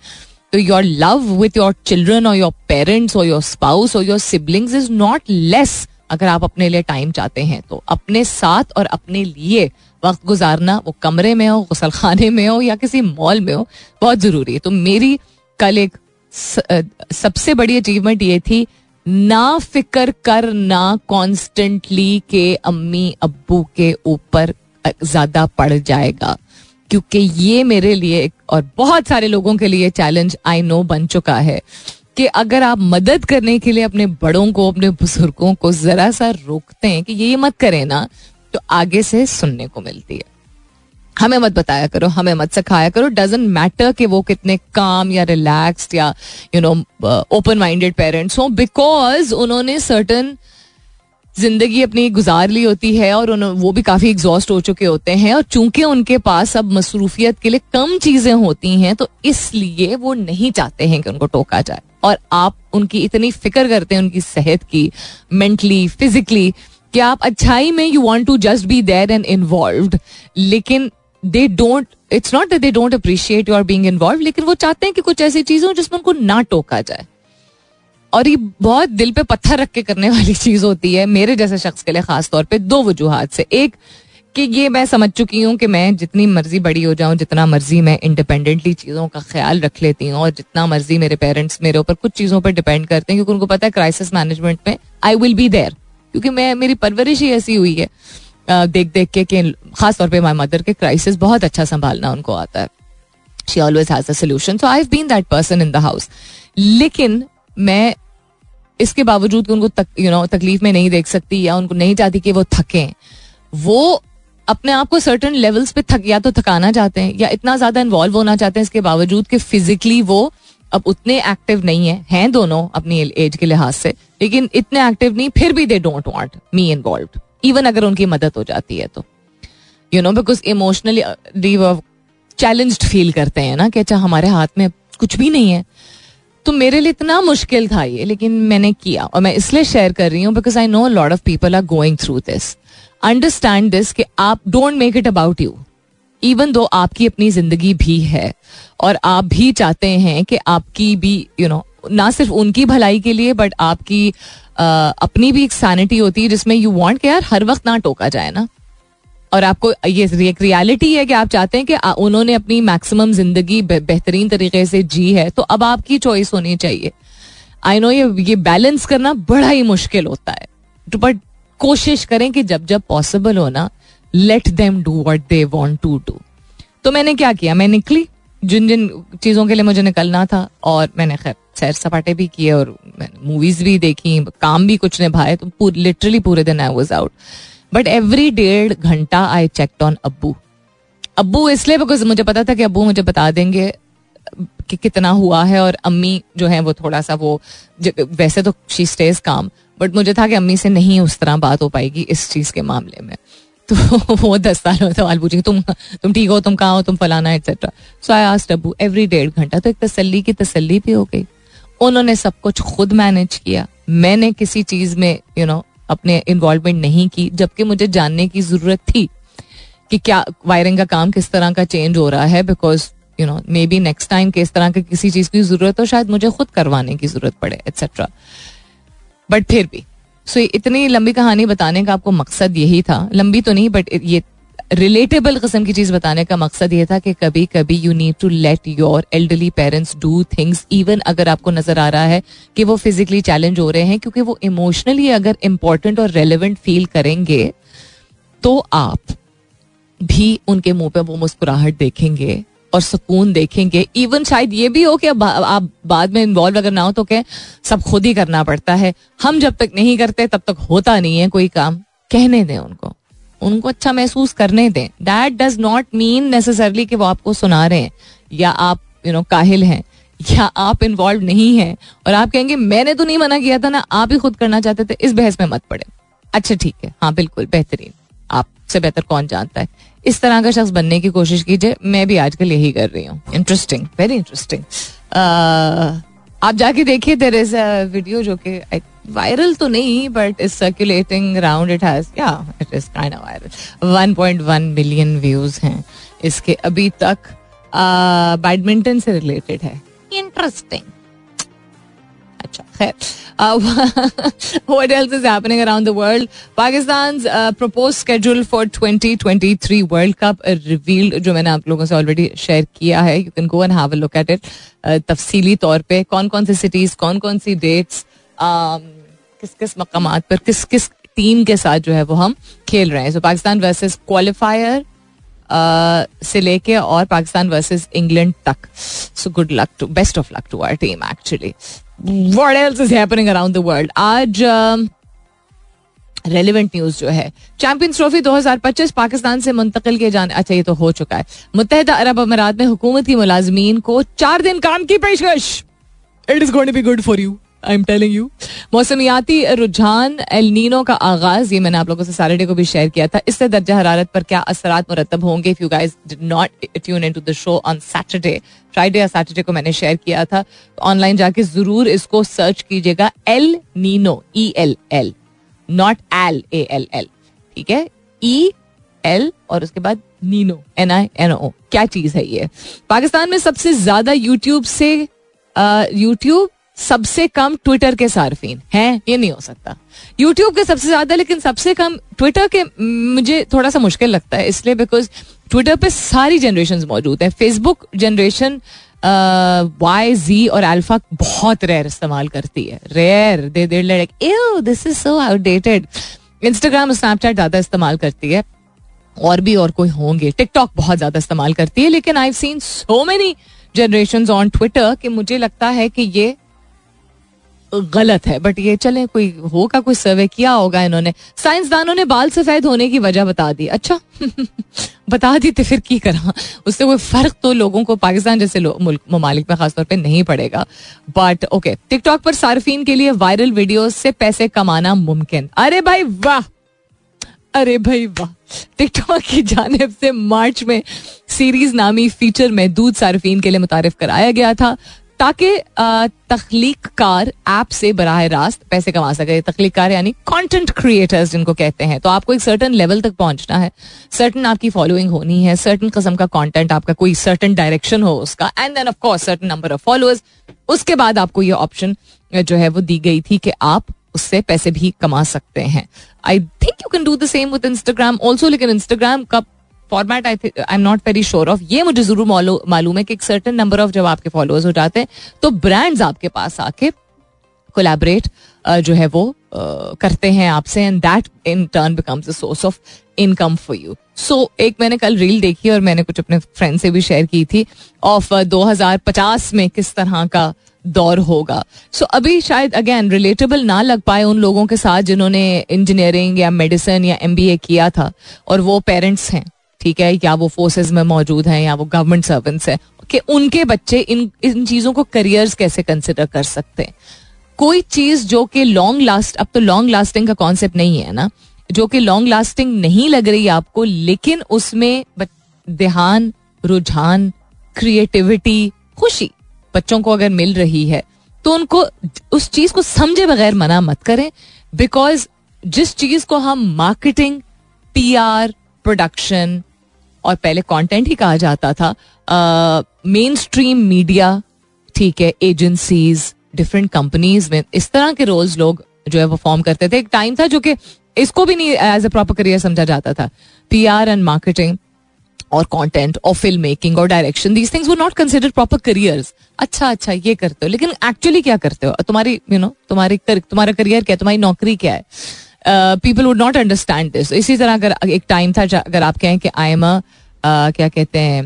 तो your love with your children और योर पेरेंट्स और योर स्पाउस और your siblings is not less अगर आप अपने लिए टाइम चाहते हैं तो अपने साथ और अपने लिए वक्त गुजारना, वो कमरे में हो गसल खाने में हो, या किसी मॉल में हो, बहुत ज़रूरी है। तो मेरी कल एक सबसे बड़ी अचीवमेंट ये थी, ना फ़िक्र कर ना कॉन्स्टेंटली के अम्मी अब्बू के ऊपर ज़्यादा पड़ जाएगा। क्योंकि ये मेरे लिए और बहुत सारे लोगों के लिए चैलेंज आई नो बन चुका है। कि अगर आप मदद करने के लिए अपने बड़ों को, अपने बुज़ुर्गों को जरा सा रोकते हैं कि ये मत करें ना तो आगे से सुनने को मिलती है। हमें मत बताया करो, हमें मत सिखाया करो। डजेंट मैटर कि वो कितने काम या रिलैक्स्ड या you know open minded parents हो बिकॉज़ उन्होंने सर्टन ज़िंदगी अपनी गुजार ली होती है और वो भी काफ़ी एग्जॉस्ट हो चुके होते हैं और चूँकि उनके पास अब मसरूफियत के लिए कम चीज़ें होती हैं तो इसलिए वो नहीं चाहते हैं कि उनको टोका जाए। और आप उनकी इतनी फ़िक्र करते हैं उनकी सेहत की मेंटली फिजिकली कि आप अच्छाई में you want to just be there and involve लेकिन they don't it's not they don't appreciate you are being involve लेकिन वो चाहते हैं कि कुछ ऐसी चीज़ हो जिसमें उनको ना टोका जाए। और ये बहुत दिल पे पत्थर रख के करने (laughs) वाली चीज़ होती है, मेरे जैसे शख्स के लिए खास तौर पे दो वजूहत से। एक कि ये मैं समझ चुकी हूँ कि मैं जितनी मर्ज़ी बड़ी हो जाऊँ, जितना मर्ज़ी मैं इंडिपेंडेंटली चीज़ों का ख्याल रख लेती हूँ और जितना मर्ज़ी मेरे पेरेंट्स मेरे ऊपर कुछ चीज़ों पर डिपेंड करते हैं, क्योंकि उनको पता है क्राइसिस मैनेजमेंट में आई विल बी देयर क्योंकि मैं, मेरी परवरिश ही ऐसी हुई है देख देख के खास तौर पे माई मदर के क्राइसिस बहुत अच्छा संभालना उनको आता है। She always has a solution so I been that person in the house लेकिन मैं इसके बावजूद कि उनको यू नो तकलीफ़ में नहीं देख सकती या उनको नहीं चाहती कि वो थकें, वो अपने आप को सर्टन लेवल्स पे थक, या तो थकाना चाहते हैं, या इतना ज़्यादा इन्वॉल्व होना चाहते हैं, इसके बावजूद कि फिजिकली वो अब उतने एक्टिव नहीं है, हैं दोनों अपनी एज के लिहाज से, लेकिन इतने एक्टिव नहीं, फिर भी they don't want me involve even अगर उनकी मदद हो जाती है तो। You know because emotionally challenge feel करते हैं ना, कि अच्छा हमारे हाथ में कुछ भी नहीं है। तो मेरे लिए इतना मुश्किल था ये, लेकिन मैंने किया, और मैं इसलिए शेयर कर रही हूँ because I know lot of people are going through this understand this कि आप don't make it about you even though आपकी अपनी ज़िंदगी भी है और आप भी चाहते हैं कि आपकी भी यू you नो know, ना सिर्फ़ उनकी भलाई के लिए बट आपकी आ, अपनी भी एक सैनिटी होती है जिसमें यू वांट कि यार हर वक्त ना टोका जाए ना। और आपको ये एक रियलिटी है कि आप चाहते हैं कि उन्होंने अपनी मैक्सिमम ज़िंदगी बेहतरीन तरीके से जी है तो अब आपकी चॉइस होनी चाहिए। आई नो ये ये बैलेंस करना बड़ा ही मुश्किल होता है बट कोशिश करें कि जब जब पॉसिबल हो ना let them do what they want to do तो मैंने क्या किया? मैं निकली जिन जिन चीज़ों के लिए मुझे निकलना था और मैंने खैर सैर सपाटे भी किए और मैंने मूवीज़ भी देखी काम भी कुछ निभाए तो पूर, लिटरली पूरे दिन I was out but every डेढ़ घंटा आई चेक ऑन अब्बू. अब्बू इसलिए बिकॉज़ मुझे पता था कि अब्बू मुझे बता देंगे कि कितना हुआ है और अम्मी जो है वो थोड़ा सा वो वैसे तो शी स्टेज काम बट मुझे था कि अम्मी से नहीं उस तरह बात हो पाएगी इस चीज़ के मामले में। (laughs) तो वो दस साल में सवाल पूछेंगे, तुम तुम ठीक हो? तुम कहाँ हो? तुम फलाना एक्सेट्रा सो आई आस्ट अबू एवरी डेढ़ घंटा तो एक तसल्ली की तसल्ली भी हो गई? उन्होंने सब कुछ खुद मैनेज किया। मैंने किसी चीज़ में यू नो अपने इन्वॉल्वमेंट नहीं की, जबकि मुझे जानने की ज़रूरत थी कि क्या वायरिंग का काम किस तरह का चेंज हो रहा है because you know maybe next time किस तरह की किसी चीज़ की ज़रूरत हो शायद मुझे खुद करवाने की ज़रूरत पड़े एक्सेट्रा बट फिर भी सो so, इतनी लंबी कहानी बताने का आपको मकसद यही था। लंबी तो नहीं बट ये रिलेटेबल किस्म की चीज़ बताने का मकसद ये था कि कभी कभी you need to let your elderly parents do things even अगर आपको नज़र आ रहा है कि वो फिजिकली चैलेंज हो रहे हैं क्योंकि वो इमोशनली अगर इंपॉर्टेंट और रेलिवेंट फील करेंगे तो आप भी उनके मुँह पे वो मुस्कुराहट देखेंगे। और सुकून देखेंगे। इवन शायद ये भी हो कि आप बाद में इन्वॉल्व अगर ना हो तो क्या सब खुद ही करना पड़ता है। हम जब तक नहीं करते, तब तक होता नहीं है कोई काम। कहने दें उनको। उनको अच्छा महसूस करने दें। That does not mean necessarily कि वो आपको सुना रहे हैं, या आप यू नो काहिल हैं, या आप इन्वॉल्व नहीं हैं। और आप कहेंगे, मैंने तो नहीं मना किया था ना, आप ही खुद करना चाहते थे, इस बहस में मत पड़े। अच्छा ठीक है। हाँ बिल्कुल, बेहतरीन। आपसे बेहतर कौन जानता है? इस तरह का शख्स बनने की कोशिश कीजिए। मैं भी आजकल यही कर रही हूँ। इंटरेस्टिंग वेरी इंटरेस्टिंग आप जाके देखिए देर इज़ वीडियो जो कि वायरल तो नहीं but is circulating round it has या it is kind of viral 1.1 million views हैं इसके अभी तक। बैडमिंटन से रिलेटेड है। इंटरेस्टिंग अच्छा खैर। (laughs) what else is happening around the world? Pakistan's uh, proposed schedule for 2023 World Cup uh, revealed जो मैंने आप लोगों से ऑलरेडी शेयर किया है. You can go and have a look at it तफसीली तौर पे कौन कौन सी सिटीज़ कौन कौन सी डेट्स um, किस किस मकाम पर किस किस टीम के साथ जो है वो हम खेल रहे हैं. सो पाकिस्तान वर्सेस क्वालिफायर से लेके और पाकिस्तान वर्सेस इंग्लैंड तक. So good luck to best of luck to our team actually what else is happening around the world आज रेलिवेंट uh, न्यूज़ जो है। चैंपियंस ट्रॉफी 2025 पाकिस्तान से मुंतकिल किए जाने अच्छा ये तो हो चुका है। मुतहदा अरब अमारात में की मुलाजमीन को चार दिन काम की पेशकश। It is going to be good for you I am telling you मौसमियाती रुझान एल नीनो का आगाज़, ये मैंने आप लोगों से सैटरडे को भी शेयर किया था। इससे दर्जा हरारत पर क्या असरात मुरतब होंगे? If you guys did not tune into the show on Saturday Friday या सैटरडे को मैंने शेयर किया था। ऑनलाइन जाके ज़रूर इसको सर्च कीजिएगा। El Nino E L L not L A L L ठीक है? ई e एल और उसके बाद Nino N I N O क्या चीज़ है ये? पाकिस्तान में सबसे ज़्यादा यूट्यूब से यूट्यूब सबसे कम ट्विटर के सार्फिन हैं, ये नहीं हो सकता। यूट्यूब के सबसे ज़्यादा, लेकिन सबसे कम ट्विटर के, मुझे थोड़ा सा मुश्किल लगता है, इसलिए बिकॉज़ ट्विटर पे सारी जनरेशन मौजूद है। फेसबुक जनरेशन वाई जी और अल्फ़ा बहुत रेयर इस्तेमाल करती है। Rare they they're like this is so outdated Instagram Snapchat ज़्यादा इस्तेमाल करती है। और भी और कोई होंगे। टिकटॉक बहुत ज़्यादा इस्तेमाल करती है, लेकिन I seen so many generation on Twitter कि मुझे लगता है कि ये गलत है। बट ये चले, कोई होगा, कोई सर्वे किया होगा इन्होंने। साइंसदानों ने बाल सफ़ेद होने की वजह बता दी। अच्छा (laughs) बता दी तो फिर की करा? उससे कोई फ़र्क तो लोगों को पाकिस्तान जैसे ममालिक में खासतौर पे नहीं पड़ेगा। बट ओके टिकटॉक पर सार्फिन के लिए वायरल वीडियो से पैसे कमाना मुमकिन। अरे भाई वाह! अरे भाई वाह! टिकटॉक की जानब से मार्च में सीरीज़ नामी फीचर में दूध सार्फिन के लिए मुतारफ कराया गया था। ताकि तख्लीक कार ऐप से बराह रास्त पैसे कमा सके। तख्लीक कार यानी कंटेंट क्रिएटर्स जिनको कहते हैं। तो आपको एक सर्टन लेवल तक पहुँचना है। सर्टन आपकी फॉलोइंग होनी है। सर्टन किस्म का कंटेंट आपका कोई सर्टन डायरेक्शन हो उसका। And then of course certain number of followers उसके बाद आपको ये ऑप्शन जो है वो दी गई थी कि आप उससे पैसे भी कमा सकते हैं। I think you can do the same with Instagram also लेकिन इंस्टाग्राम का format I I am not very sure of ये मुझे ज़रूर मालूम है कि एक सर्टन नंबर ऑफ़ जब आपके फॉलोअर्स हो जाते हैं तो ब्रांड्स आपके पास आके कोलैबोरेट जो है वो करते हैं आपसे and that in turn becomes a source of income for you so एक मैंने कल रील देखी और मैंने कुछ अपने फ्रेंड से भी शेयर की थी ऑफ़ 2050 में किस तरह का दौर होगा। सो so, अभी शायद अगेन रिलेटेबल ना लग पाए उन लोगों के साथ जिन्होंने इंजीनियरिंग या मेडिसिन या एमबीए किया था और वो पेरेंट्स हैं। ठीक है, या वो फोर्सेज में मौजूद हैं, या वो गवर्नमेंट सर्वेंट्स हैं, कि उनके बच्चे इन इन चीज़ों को करियर्स कैसे कंसिडर कर सकते हैं? कोई चीज़ जो कि लॉन्ग लास्ट अब तो लॉन्ग लास्टिंग का कॉन्सेप्ट नहीं है ना, जो कि लॉन्ग लास्टिंग नहीं लग रही आपको, लेकिन उसमें ध्यान, रुझान क्रिएटिविटी खुशी बच्चों को अगर मिल रही है तो उनको उस चीज़ को समझे बगैर मना मत करें बिकॉज़ जिस चीज़ को हम मार्केटिंग पीआर प्रोडक्शन और पहले कंटेंट ही कहा जाता था। मेन स्ट्रीम मीडिया ठीक है एजेंसीज डिफरेंट कंपनीज़ में इस तरह के रोल्स लोग जो है वो फॉर्म करते थे। एक टाइम था जो कि इसको भी नहीं एज ए प्रॉपर करियर समझा जाता था। पी आर एंड मार्केटिंग और कंटेंट और फ़िल्म मेकिंग और डायरेक्शन दीज थिंग्स वो नॉट कंसिडर प्रॉपर करियर्स अच्छा अच्छा ये करते हो, लेकिन एक्चुअली क्या करते हो? तुम्हारी यू नो तुम्हारी तुम्हारा करियर क्या है? तुम्हारी नौकरी क्या है? People would not understand this इसी तरह अगर एक टाइम था अगर आप कहें कि आई एम क्या कहते हैं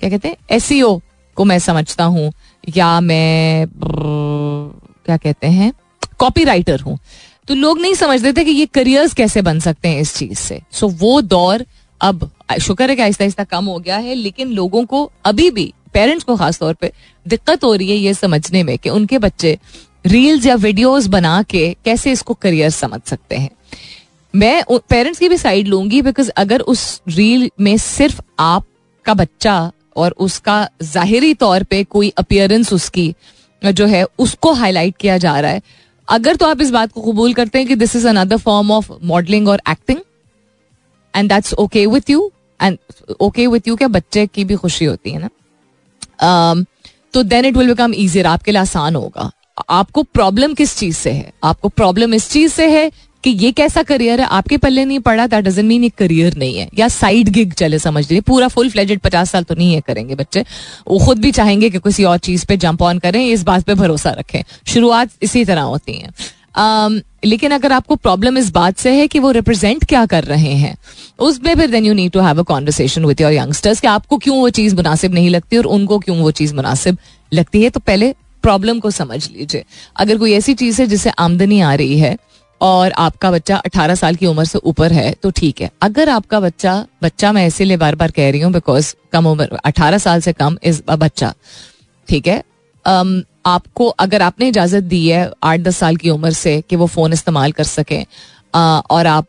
क्या कहते हैं एस e को मैं समझता हूँ या मैं क्या कहते हैं कॉपी राइटर हूँ। तो लोग नहीं समझते थे कि ये करियर्स कैसे बन सकते हैं इस चीज़ से। सो so, वो दौर अब शुक्र है कि आहिस्ता आहिस्ता कम हो गया है लेकिन लोगों को अभी भी पेरेंट्स को खास तौर पे दिक्कत हो रही है ये समझने में कि उनके बच्चे रील्स या वीडियोस बना के कैसे इसको करियर समझ सकते हैं? मैं पेरेंट्स की भी साइड लूँगी बिकॉज़ अगर उस रील में सिर्फ़ आपका बच्चा और उसका जाहिरी तौर पे कोई अपियरेंस उसकी जो है उसको हाईलाइट किया जा रहा है अगर तो आप इस बात को कबूल करते हैं कि this is another form of modelling और acting and that's okay with you and okay with you क्या बच्चे की भी खुशी होती है ना? Um, तो then it will become easier आपके लिए आसान होगा। आपको प्रॉब्लम किस चीज़ से है? आपको प्रॉब्लम इस चीज़ से है कि ये कैसा करियर है? आपके पल्ले नहीं पड़ा दैट डजन मीन ये करियर नहीं है। या साइड गिग चले समझ लीजिए। पूरा फुल फ्लेजेड पचास साल तो नहीं है करेंगे बच्चे। वो खुद भी चाहेंगे कि किसी और चीज़ पे जंप ऑन करें इस बात पे भरोसा रखें। शुरुआत इसी तरह होती है। Um, लेकिन अगर आपको प्रॉब्लम इस बात से है कि वो रिप्रेजेंट क्या कर रहे हैं उसमें फिर then you need to have a conversation with your youngsters कि आपको क्यों वो चीज़ मुनासिब नहीं लगती और उनको क्यों वो चीज़ मुनासिब लगती है? तो पहले प्रॉब्लम को समझ लीजिए। अगर कोई ऐसी चीज़ है जिससे आमदनी आ रही है और आपका बच्चा 18 साल की उम्र से ऊपर है तो ठीक है। अगर आपका बच्चा बच्चा मैं इसीलिए बार बार कह रही हूँ बिकॉज़ कम उम्र 18 साल से कम इज़ बच्चा। ठीक है? um, आपको अगर आपने इजाज़त दी है आठ दस साल की उम्र से कि वो फ़ोन इस्तेमाल कर सके और आप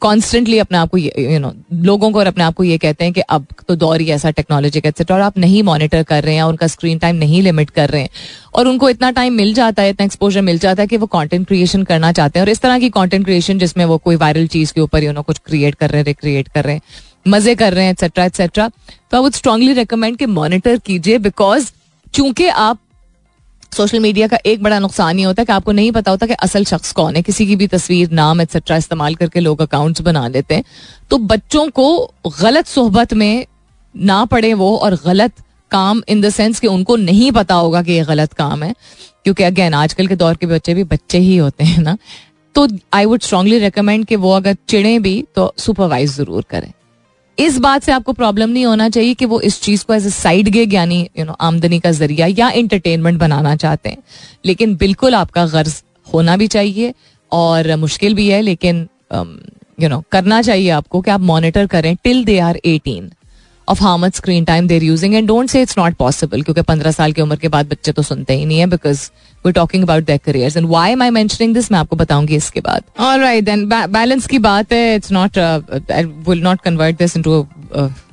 कॉन्स्टेंटली अपने आप को यू नो लोगों को और अपने आप को ये कहते हैं कि अब तो दौर ही ऐसा टेक्नोलॉजी का एक्सेट्रा और आप नहीं मॉनिटर कर रहे हैं उनका स्क्रीन टाइम नहीं लिमिट कर रहे हैं, और उनको इतना टाइम मिल जाता है, इतना एक्सपोजर मिल जाता है कि वो कंटेंट क्रिएशन करना चाहते हैं, और इस तरह की कंटेंट क्रिएशन जिसमें वो कोई वायरल चीज़ के ऊपर यू नो कुछ क्रिएट कर रहे हैं रिक्रिएट कर रहे हैं, मज़े कर रहे हैं एक्सेट्रा एक्सेट्रा तो आई वुड स्ट्रांगली रिकमेंड कि मॉनिटर कीजिए बिकॉज़ चूँकि आप सोशल मीडिया का एक बड़ा नुकसान ये होता है कि आपको नहीं पता होता कि असल शख्स कौन है। किसी की भी तस्वीर, नाम एक्सेट्रा इस्तेमाल करके लोग अकाउंट्स बना लेते हैं। तो बच्चों को गलत सोहबत में ना पड़े वो और गलत काम इन द सेंस कि उनको नहीं पता होगा कि ये गलत काम है। क्योंकि अगेन आजकल के दौर के बच्चे भी बच्चे ही होते हैं ना। तो आई वुड स्ट्रांगली रिकमेंड कि वो अगर चिड़े भी तो सुपरवाइज ज़रूर करें। इस बात से आपको प्रॉब्लम नहीं होना चाहिए कि वो इस चीज़ को एज ए साइड गेग यानी यू नो आमदनी का ज़रिया या एंटरटेनमेंट बनाना चाहते हैं। लेकिन बिल्कुल आपका गर्ज होना भी चाहिए और मुश्किल भी है लेकिन यू um, नो करना चाहिए आपको कि आप मॉनिटर करें। Till they are eighteen of how much screen time they're using and don't say it's not possible क्योंकि पंद्रह साल की उम्र के बाद बच्चे तो सुनते ही नहीं है because we talking about their careers and why am I mentioning this मैं आपको बताऊँगी इसके बाद. ऑलराइट देन बैलेंस की बात है. It's not I will not convert this into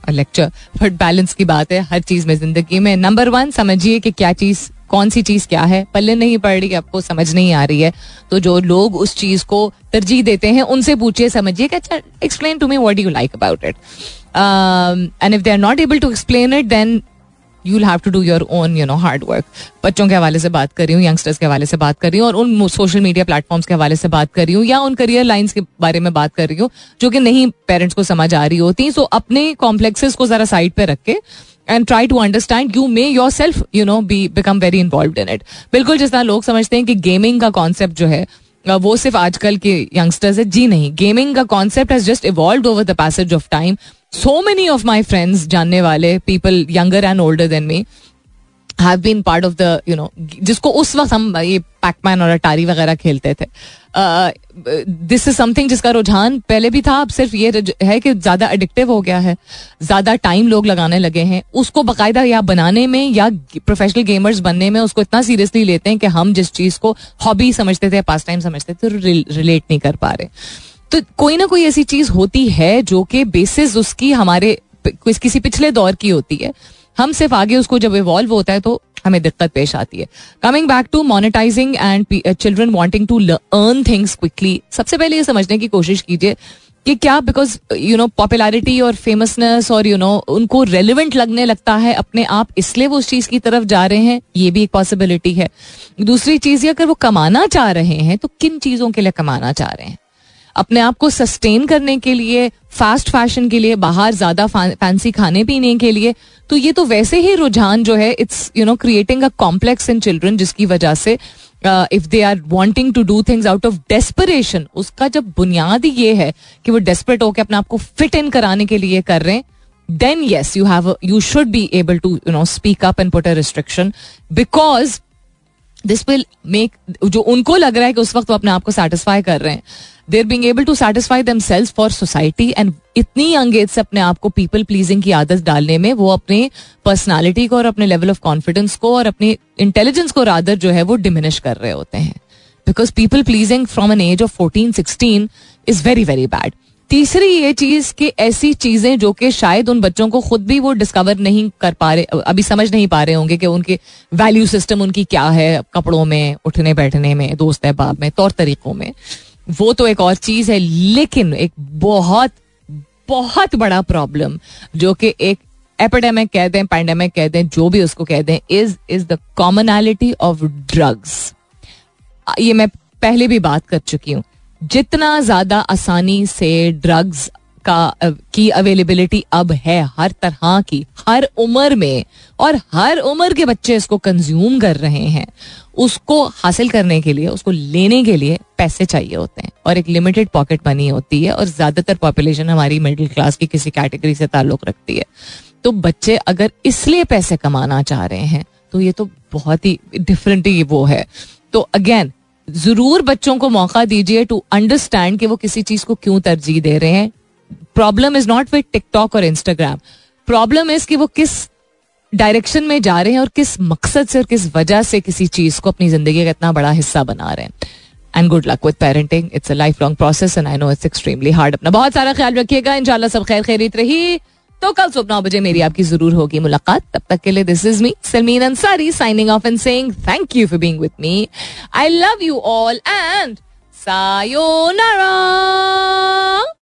lecture but balance की बात है हर चीज़ में ज़िंदगी में. नंबर वन समझिए कि क्या चीज़, कौन सी चीज़ क्या है. पल्ले नहीं पड़ रही, आपको समझ नहीं आ रही है. तो जो लोग उस चीज़ को तरजीह देते हैं, उनसे पूछिए, समझिए कि अच्छा explain to me what you like about it and if they are not able to explain it then you have to do your own you know hard work बच्चों के हवाले से बात कर रही हूँ यंगस्टर्स के हवाले से बात कर रही हूँ, और उन सोशल मीडिया प्लेटफॉर्म्स के हवाले से बात कर रही हूँ, या उन करियर लाइन्स के बारे में बात कर रही हूँ, जो कि नहीं पेरेंट्स को समझ आ रही होती। सो अपने कॉम्प्लेक्सेस को जरा साइड पे रख के and try to understand you may yourself you know be become very involve in it बिल्कुल जिस तरह लोग समझते हैं कि गेमिंग का कॉन्सेप्ट जो है वो सिर्फ़ आजकल के यंगस्टर्स है। जी नहीं गेमिंग का concept has just evolve over the passage of time so many of my friends जानने वाले people younger and older than me have been part of the you know जिसको उस वक्त हम, ये पैकमैन और अटारी वगैरह खेलते थे। दिस इज़ समथिंग जिसका रुझान पहले भी था, अब सिर्फ़ ये है कि ज़्यादा एडिक्टिव हो गया है, ज़्यादा टाइम लोग लगाने लगे हैं। उसको बाकायदा या बनाने में या प्रोफेशनल गेमर्स बनने में उसको इतना सीरियसली लेते हैं कि हम जिस चीज़ को हॉबी समझते थे पास टाइम समझते थे रिलेट नहीं कर पा रहे। तो कोई ना कोई ऐसी चीज़ होती है जो कि बेसिस उसकी हमारे किसी पिछले दौर की होती है। हम सिर्फ़ आगे उसको जब इवॉल्व होता है तो हमें दिक्कत पेश आती है। Coming back to monetising and children wanting to earn things quickly सबसे पहले ये समझने की कोशिश कीजिए कि क्या बिकॉज़ यू नो पॉपुलैरिटी और फेमसनेस और यू नो उनको रेलिवेंट लगने लगता है अपने आप, इसलिए वो उस चीज़ की तरफ़ जा रहे हैं, ये भी एक पॉसिबिलिटी है। दूसरी चीज़ ये, अगर वो कमाना चाह रहे हैं तो किन चीज़ों के लिए कमाना चाह रहे हैं? अपने आप को सस्टेन करने के लिए फास्ट फ़ैशन के लिए, बाहर ज़्यादा फैंसी खाने पीने के लिए तो ये तो वैसे ही रुझान जो है it's you know creating a complex in children जिसकी वजह से if they are wanting to do things out of desperation उसका जब बुनियाद ये है कि वो डेस्परेट होकर अपने आप को फिट इन कराने के लिए कर रहे हैं then yes you have you should be able to you know speak up and put a restriction because this will make जो उनको लग रहा है कि उस वक्त वो अपने आप को सेटिस्फाई कर रहे हैं they are being able to satisfy themselves for society and इतनी यंग एज से अपने आप को पीपल प्लीजिंग की आदत डालने में वो अपने पर्सनैलिटी को और अपने लेवल ऑफ़ कॉन्फिडेंस को और अपनी इंटेलिजेंस को रादर जो है वो डिमिनिश कर रहे होते हैं। Because people pleasing from an age of fourteen sixteen is very very bad तीसरी ये चीज़ कि ऐसी चीज़ें जो कि शायद उन बच्चों को खुद भी वो डिस्कवर नहीं कर पा रहे, अभी समझ नहीं पा रहे होंगे कि उनके वैल्यू सिस्टम उनकी क्या है, कपड़ों में, उठने बैठने में, दोस्त अहबाब में, तौर तरीकों में। वो तो एक और चीज़ है, लेकिन एक बहुत बहुत बड़ा प्रॉब्लम जो कि एक एपिडेमिक कह दें पैंडेमिक कह दें, जो भी उसको कह दें is is the commonality of drugs ये मैं पहले भी बात कर चुकी हूँ। जितना ज़्यादा आसानी से ड्रग्स का की अवेलेबिलिटी अब है, हर तरह की, हर उम्र में, और हर उम्र के बच्चे इसको कंज्यूम कर रहे हैं उसको हासिल करने के लिए, उसको लेने के लिए पैसे चाहिए होते हैं। और एक लिमिटेड पॉकेट मनी होती है और ज़्यादातर पॉपुलेशन हमारी मिडिल क्लास की किसी कैटेगरी से ताल्लुक रखती है। तो बच्चे अगर इसलिए पैसे कमाना चाह रहे हैं तो ये तो बहुत ही डिफरेंट ही वो है। तो अगेन ज़रूर बच्चों को मौका दीजिए टू अंडरस्टैंड कि वो किसी चीज़ को क्यों तरजीह दे रहे हैं। Problem is not with TikTok और इंस्टाग्राम प्रॉब्लम इज़ कि वो किस डायरेक्शन में जा रहे हैं और किस मकसद से और किस वजह से किसी चीज़ को अपनी ज़िंदगी का इतना बड़ा हिस्सा बना रहे हैं। And good luck with parenting it's a lifelong process and I know it's extremely hard अपना बहुत सारा ख्याल रखिएगा। इंशाल्लाह सब खैर खैरित रही। तो कल सुबह नौ बजे मेरी आपकी ज़रूर होगी मुलाकात। तब तक के लिए this is me Salmeen Ansari signing off and saying thank you for being with me I love you all and sayonara